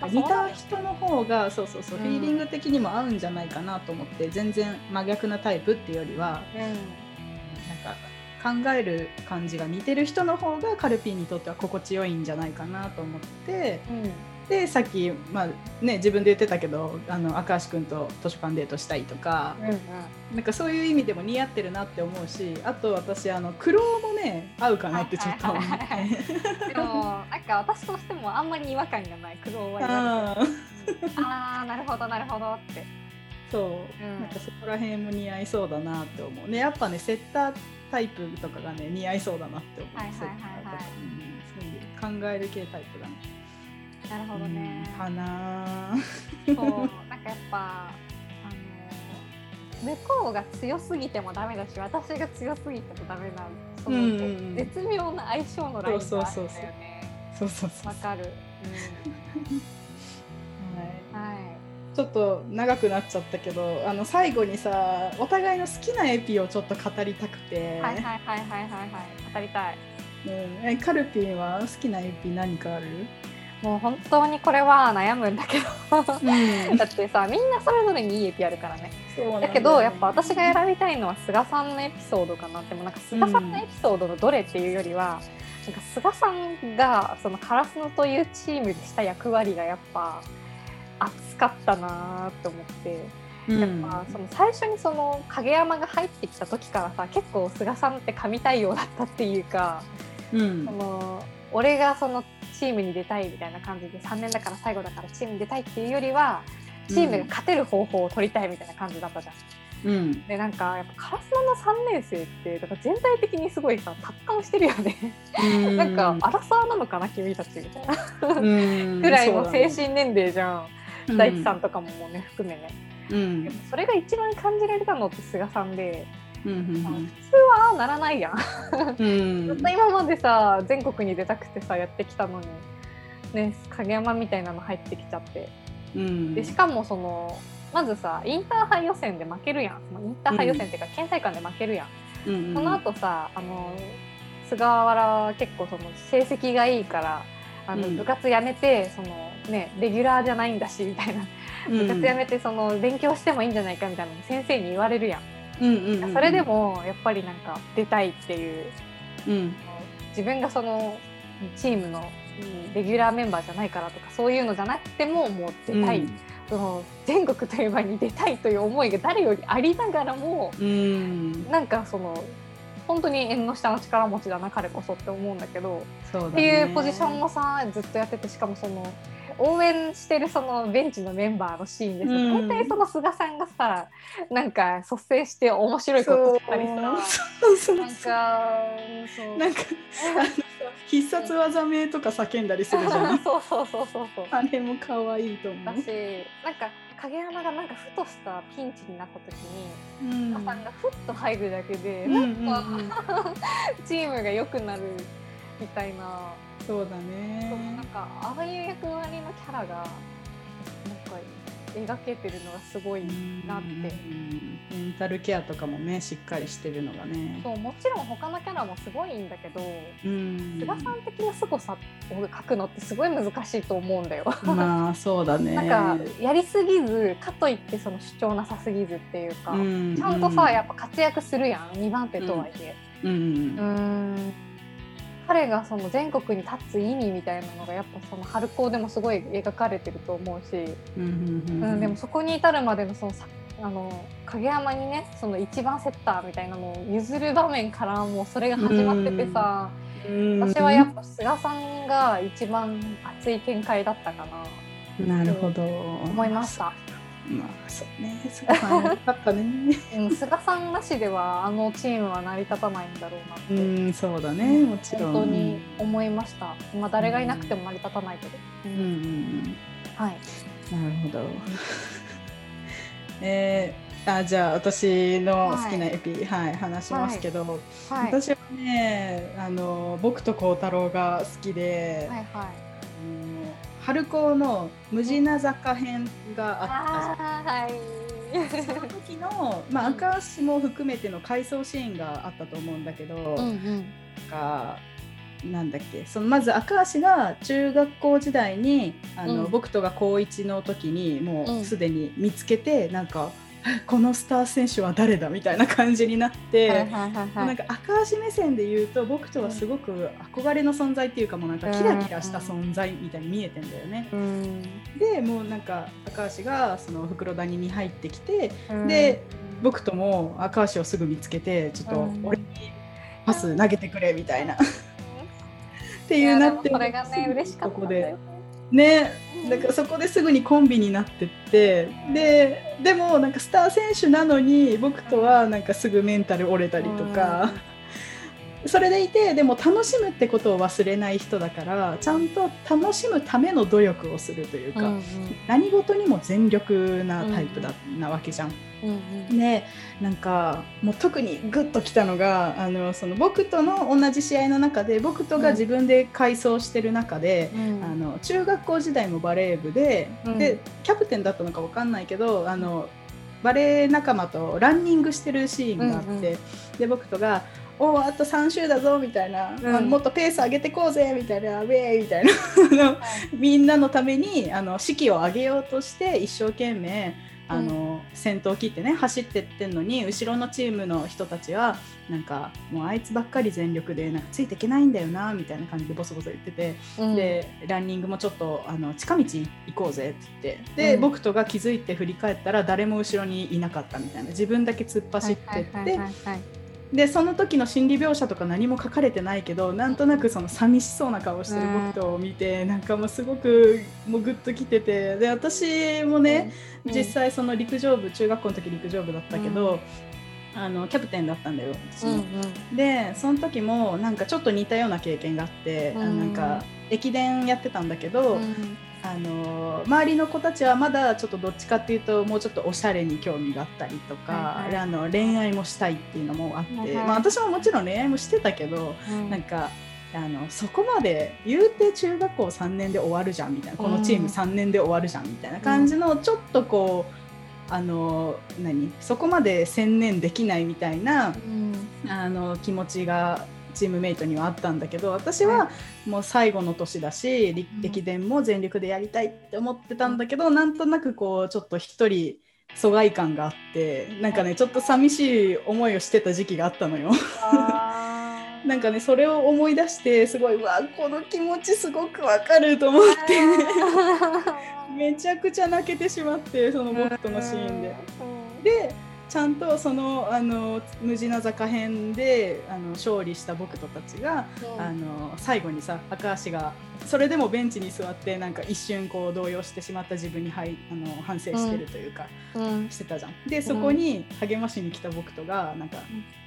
なんか似た人の方がそうそうそう、フィーリング的にも合うんじゃないかなと思って全然真逆なタイプっていうよりは、うん、なんか考える感じが似てる人の方がカルピンにとっては心地よいんじゃないかなと思って、うんでさっき、まあね、自分で言ってたけどあの赤橋君と図書館デートしたいとか、うんうん、なんかそういう意味でも似合ってるなって思うしあと私あの苦労もね合うかなってちょっと思って。でもなんか私としてもあんまり違和感がない苦労は言われて。ああなるほどなるほどって。そう、うん、なんかそこら辺も似合いそうだなって思う。ねやっぱねセッタータイプとかがね似合いそうだなって思う、はいはいはいはい、うん、考える系タイプだね。なるほどね。かな。そうなんかやっぱあの向こうが強すぎてもダメだし私が強すぎてもダメなその、うんうん、絶妙な相性のラインがあるんだよね。そうそうそう。わかる。うん、はい。はい。ちょっと長くなっちゃったけどあの最後にさお互いの好きなエピをちょっと語りたくてはいはいはいはいはいはい語りたい、うん、えカルピンは好きなエピ何かある？もう本当にこれは悩むんだけど。うん、だってさみんなそれぞれにいいエピあるからね。だだけどやっぱ私が選びたいのは菅さんのエピソードかなってもなんか菅さんのエピソードのどれっていうよりは、うん、なんか菅さんがそのカラスノというチームでした役割がやっぱ熱かったなと思って。やっぱその最初にその影山が入ってきた時からさ結構菅さんって神対応だったっていうか、うん、その俺がそのチームに出たいみたいな感じで3年だから最後だからチームに出たいっていうよりはチームが勝てる方法を取りたいみたいな感じだったじゃん。うん、でなんかやっぱ烏丸の3年生ってだから全体的にすごいさ達観してるよね。なんかアラサーなのかな君たちみたいなぐらいの精神年齢じゃん、大地さんとかももうね含めね、うん、それが一番感じられたのって菅さんでうんうんうん、普通はならないやん。うん、ずっと今までさ全国に出たくてさやってきたのに、ね、影山みたいなの入ってきちゃって、うん、でしかもそのまずさインターハイ予選で負けるやん。インターハイ予選っていうか、県大会で負けるやん。うんうん、その後さあの菅原は結構その成績がいいからあの、部活やめてその、ね、レギュラーじゃないんだしみたいな。部活やめてその勉強してもいいんじゃないかみたいなの先生に言われるやん。うんうんうん、それでもやっぱりなんか出たいっていう、うん、自分がそのチームのレギュラーメンバーじゃないからとかそういうのじゃなくてももう出たい、うん、その全国という場に出たいという思いが誰よりありながらも、うん、なんかその本当に縁の下の力持ちだな彼こそって思うんだけど、ね、っていうポジションもさずっとやっててしかもその応援してるそのベンチのメンバーのシーンです、うん、大体その菅さんがさなんか率先して面白いことしたりさ。なんかそう。なんか必殺技名とか叫んだりするじゃん。そうそうそうそうそう。あれも可愛いと思う。だしなんか影山がなんかふとしたピンチになった時に、うん、さんがふっと入るだけで、なんか チームが良くなるみたいなそうだね。そうなんかああいう役割のキャラがなんか描けてるのがすごいなって、メンタルケアとかもねしっかりしてるのがね。そうもちろん他のキャラもすごいんだけど菅さん的な凄さを描くのってすごい難しいと思うんだよ。まあそうだね。なんかやりすぎずかといってその主張なさすぎずっていうか、ちゃんとさやっぱ活躍するやん2番手とはいえ。うん。うん彼がその全国に立つ意味みたいなのがやっぱその春高でもすごい描かれてると思うし、うん、でもそこに至るまでのそのあの影山にねその一番セッターみたいなのを譲る場面からもうそれが始まっててさ、私はやっぱ菅さんが一番熱い展開だったかな。なるほど思いました。まあそうね。菅さんよかったね、うん、菅さんなしではあのチームは成り立たないんだろうなって。うんそうだねもちろん。本当に思いました。まあ誰がいなくても成り立たないけど。うん、うん、はい。なるほど。えあじゃあ私の好きなエピ、はい、はい、話しますけど、はい、私はねあの僕と孝太郎が好きで、はいはい、春高の無地な坂編があった。はい。その時の、まあ、赤足も含めての回想シーンがあったと思うんだけど、うんうん、かなんだっけそのまず赤足が中学校時代にあの、うん、僕とが高1の時にもうすでに見つけて、うん、なんかこのスター選手は誰だみたいな感じになって、なんか赤足目線で言うと僕とはすごく憧れの存在っていうかもうなんかキラキラした存在みたいに見えてんだよね。うん、でもうなんか赤足がその袋谷に入ってきて、うん、で僕とも赤足をすぐ見つけてちょっと俺にパス投げてくれみたいな。っていうなってそれがね嬉しかったね。だからそこですぐにコンビになってってででもなんかスター選手なのに僕とはなんかすぐメンタル折れたりとか。それでいてでも楽しむってことを忘れない人だからちゃんと楽しむための努力をするというか、うんうん、何事にも全力なタイプだ、うん、なわけじゃん。うんうん、でなんかもう特にグッときたのがあのその僕との同じ試合の中で僕とが自分で改装してる中で、うん、あの中学校時代もバレー部でうん、でキャプテンだったのか分かんないけどあのバレー仲間とランニングしてるシーンがあって、うんうん、で僕とがおあと3週だぞみたいな、うん、もっとペース上げてこうぜみたいな。ウェーみたいな。みんなのためにあの士気を上げようとして一生懸命あの、うん、先頭切ってね走ってってんのに後ろのチームの人たちはなんかもうあいつばっかり全力でなんかついていけないんだよなみたいな感じでボソボソ言ってて、うん、でランニングもちょっとあの近道行こうぜって言って。で、うん、僕とが気づいて振り返ったら誰も後ろにいなかったみたいな。自分だけ突っ走ってって。でその時の心理描写とか何も書かれてないけどなんとなくその寂しそうな顔してる僕とを見て、なんかもうすごくもうグッときててで私もね、うん、実際その陸上部中学校の時陸上部だったけど、うん、あのキャプテンだったんだよ私うん、でその時もなんかちょっと似たような経験があって、うん、なんか駅伝やってたんだけど、あの周りの子たちはまだちょっとどっちかっていうともうちょっとおしゃれに興味があったりとか、はいはい、あの恋愛もしたいっていうのもあって、はいはい、まあ、私ももちろん恋愛もしてたけど、うん、なんかあのそこまで言うて中学校3年で終わるじゃんみたいなこのチーム3年で終わるじゃんみたいな感じのちょっとこう、あの何？そこまで専念できないみたいな、うん、あの気持ちがチームメイトにはあったんだけど私はもう最後の年だし駅伝も全力でやりたいって思ってたんだけどなんとなくこうちょっと一人疎外感があってなんかねちょっと寂しい思いをしてた時期があったのよ。なんかねそれを思い出してすごいうわこの気持ちすごくわかると思って。めちゃくちゃ泣けてしまってその僕とのシーンで。でちゃんとそのあの無地な坂編であの勝利した僕とたちが、うん、あの最後にさ高橋がそれでもベンチに座ってなんか一瞬こう動揺してしまった自分にはいあの反省してるというか、うん、してたじゃん。でそこに励ましに来た僕とがなんか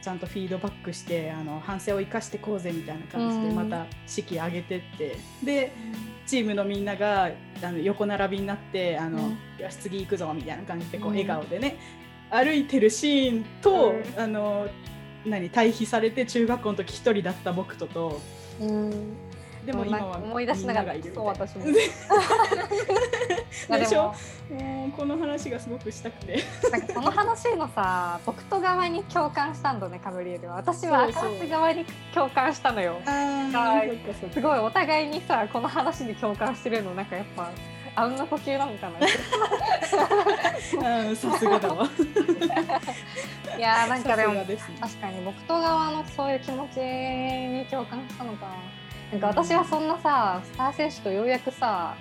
ちゃんとフィードバックしてあの反省を生かしてこうぜみたいな感じでまた士気上げてって。でチームのみんながあの横並びになってあの、よし次行くぞみたいな感じでこう笑顔でね、歩いてるシーンと、うん、あの何対比されて中学校の時一人だった僕とと、うん、でも今は思い出しながらそう私 も。でしょ？もうこの話がすごくしたくて。なんかこの話のさ僕と側に共感したんだねカブリエルは。私は赤橋側に共感したのよ。すごいお互いにさこの話に共感してるのなんかやっぱあんな呼吸なのかなうん、さすがだわ。いやなんかでも、ね、確かに僕と側のそういう気持ちに共感したのかな。んか私はそんなさスター選手とようやくさ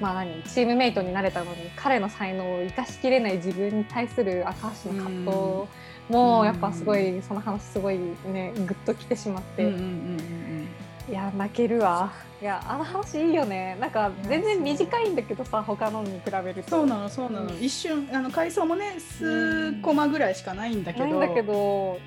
まあ何チームメイトになれたのに彼の才能を生かしきれない自分に対する赤橋の葛藤もやっぱすごいその話すごいねグッときてしまって、いや泣けるわ。いやあの話いいよね。なんか全然短いんだけどさ他のに比べると。そうなのそうなの、うん、一瞬あの回想もね数コマぐらいしかないんだけど、ないんだけど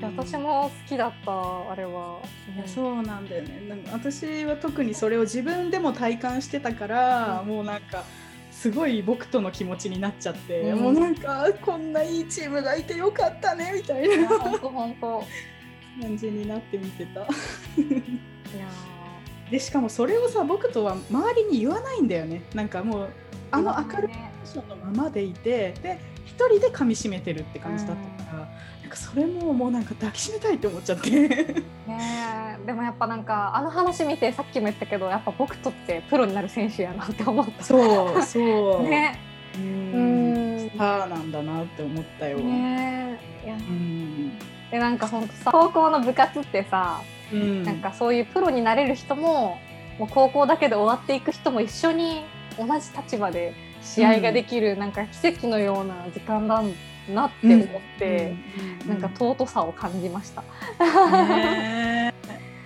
私も好きだったあれは、いやそうなんだよね。なんか私は特にそれを自分でも体感してたから、うん、もうなんかすごい僕との気持ちになっちゃって、うん、もうなんかこんないいチームがいてよかったねみたいな。感じになって見てた。いやでしかもそれをさ僕とは周りに言わないんだよね。なんかもうあの明るいテンションのままでいてで一人で噛みしめてるって感じだったから、なんかそれももうなんか抱きしめたいって思っちゃって。ねでもやっぱなんかあの話見てさっきも言ったけどやっぱ僕とってプロになる選手やなって思った。そうそう。ね。うん。スターなんだなって思ったよ。ねいや。うんでなんか本当さ高校の部活ってさ、うん、なんかそういうプロになれる人ももう高校だけで終わっていく人も一緒に同じ立場で試合ができる、うん、なんか奇跡のような時間だなって思って、うん、なんか尊さを感じました。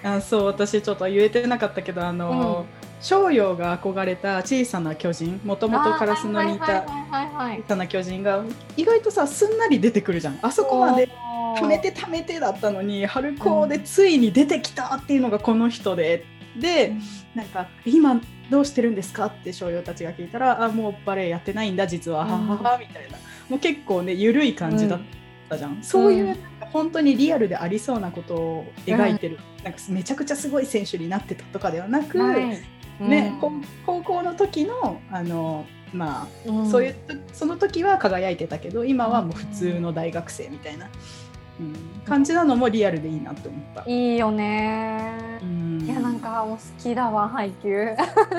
あそう私ちょっと言えてなかったけどあの、翔陽が憧れた小さな巨人もともとカラスのにいた小さな巨人が意外とさすんなり出てくるじゃん。あそこまで貯めて貯めてだったのに春高でついに出てきたっていうのがこの人で、でなんか今どうしてるんですかって商用たちが聞いたらあもうバレエやってないんだ実は、はははみたいな。もう結構ね緩い感じだったじゃん、うん、そういう本当にリアルでありそうなことを描いてる、うん、なんかめちゃくちゃすごい選手になってたとかではなく、はいね、うん、高校の時のあのまあ、うん、そういうその時は輝いてたけど今はもう普通の大学生みたいな、うん、感じなのもリアルでいいなって思った。いいよね、うん、いやなんかもう好きだわ配球。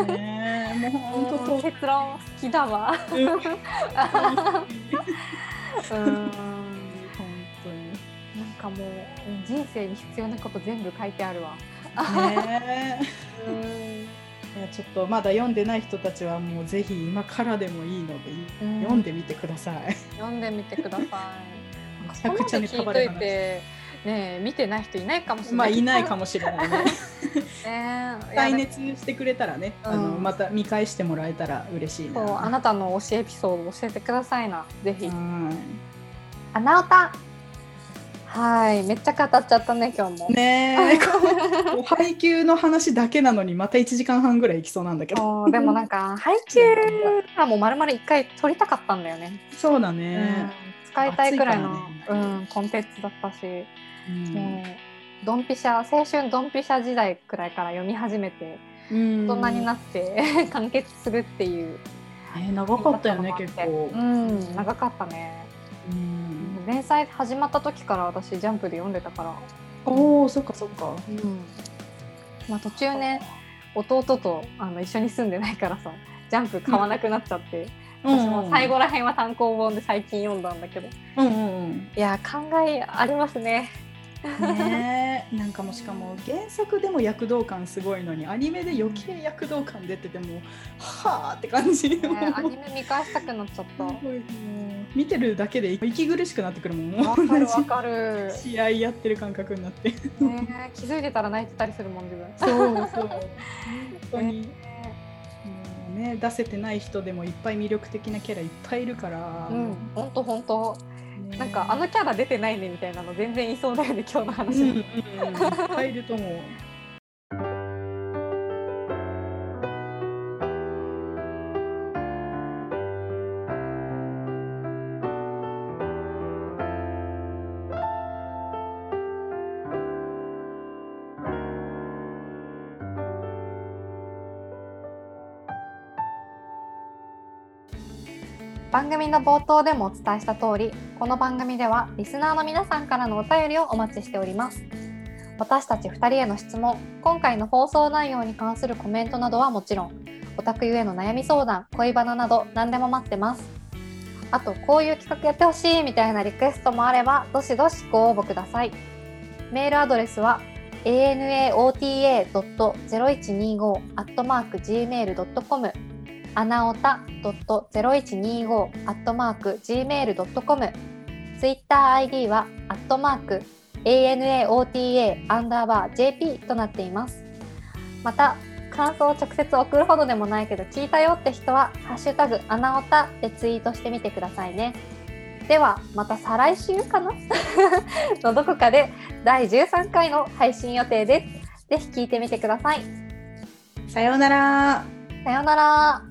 ねもう本当そう結論好きだわ。うん、本当に。なんかもう人生に必要なこと全部書いてあるわ。ねちょっとまだ読んでない人たちはもうぜひ今からでもいいので、読んでみてください。読んでみてください。めちゃくちゃネタバ。ね見てない人いないかもしれない。まあいないかもしれないね。ね 再熱してくれたらね、あのまた見返してもらえたら嬉しいな。あなたの推しエピソード教えてくださいな、ぜひ。穴おた。はい、めっちゃ語っちゃったね、今日も。ねえ、配給の話だけなのに、また1時間半ぐらいいきそうなんだけど。でもなんか、配給はもうまるまる一回取りたかったんだよね。そうだね。うん、使いたいくらいの、ね、うん、コンテンツだったし。うん、もう、ドンピシャ、青春ドンピシャ時代くらいから読み始めて。大人になって 完結するっていう。えー、長かったよね、結構。うん、長かったね。うん連載始まった時から私ジャンプで読んでたから。おおそっかそっか、うん。まあ、途中ね弟とあの一緒に住んでないからさジャンプ買わなくなっちゃって、うん、私も最後らへんは単行本で最近読んだんだけど、うんうんうん、いや考えありますねね。なんかもしかも原作でも躍動感すごいのにアニメで余計躍動感出ててもはあって感じ、ね、アニメ見返したくなっちゃった。見てるだけで息苦しくなってくるもん。わかるわかる。試合やってる感覚になって、ね、気づいてたら泣いてたりするもん自分。そうそう。本当に、ね、出せてない人でもいっぱい魅力的なキャラいっぱいいるから、うん、本当本当なんかあのキャラ出てないねみたいなの全然いそうだよね今日の話、うんうん、いっぱいいると思う。番組の冒頭でもお伝えした通りこの番組ではリスナーの皆さんからのお便りをお待ちしております。私たち2人への質問今回の放送内容に関するコメントなどはもちろんオタクゆえの悩み相談恋バナなど何でも待ってます。あとこういう企画やってほしいみたいなリクエストもあればどしどしご応募ください。メールアドレスは anaota.0125-gmail.com アナオタ .0125-gmail.com ツイッター ID はアットマーク ANAOTA アンダーバー JP となっています。また感想を直接送るほどでもないけど聞いたよって人は「ハッシュタグアナオタ」でツイートしてみてくださいね。ではまた再来週かな？のどこかで第13回の配信予定です。ぜひ聞いてみてください。さようなら。さようなら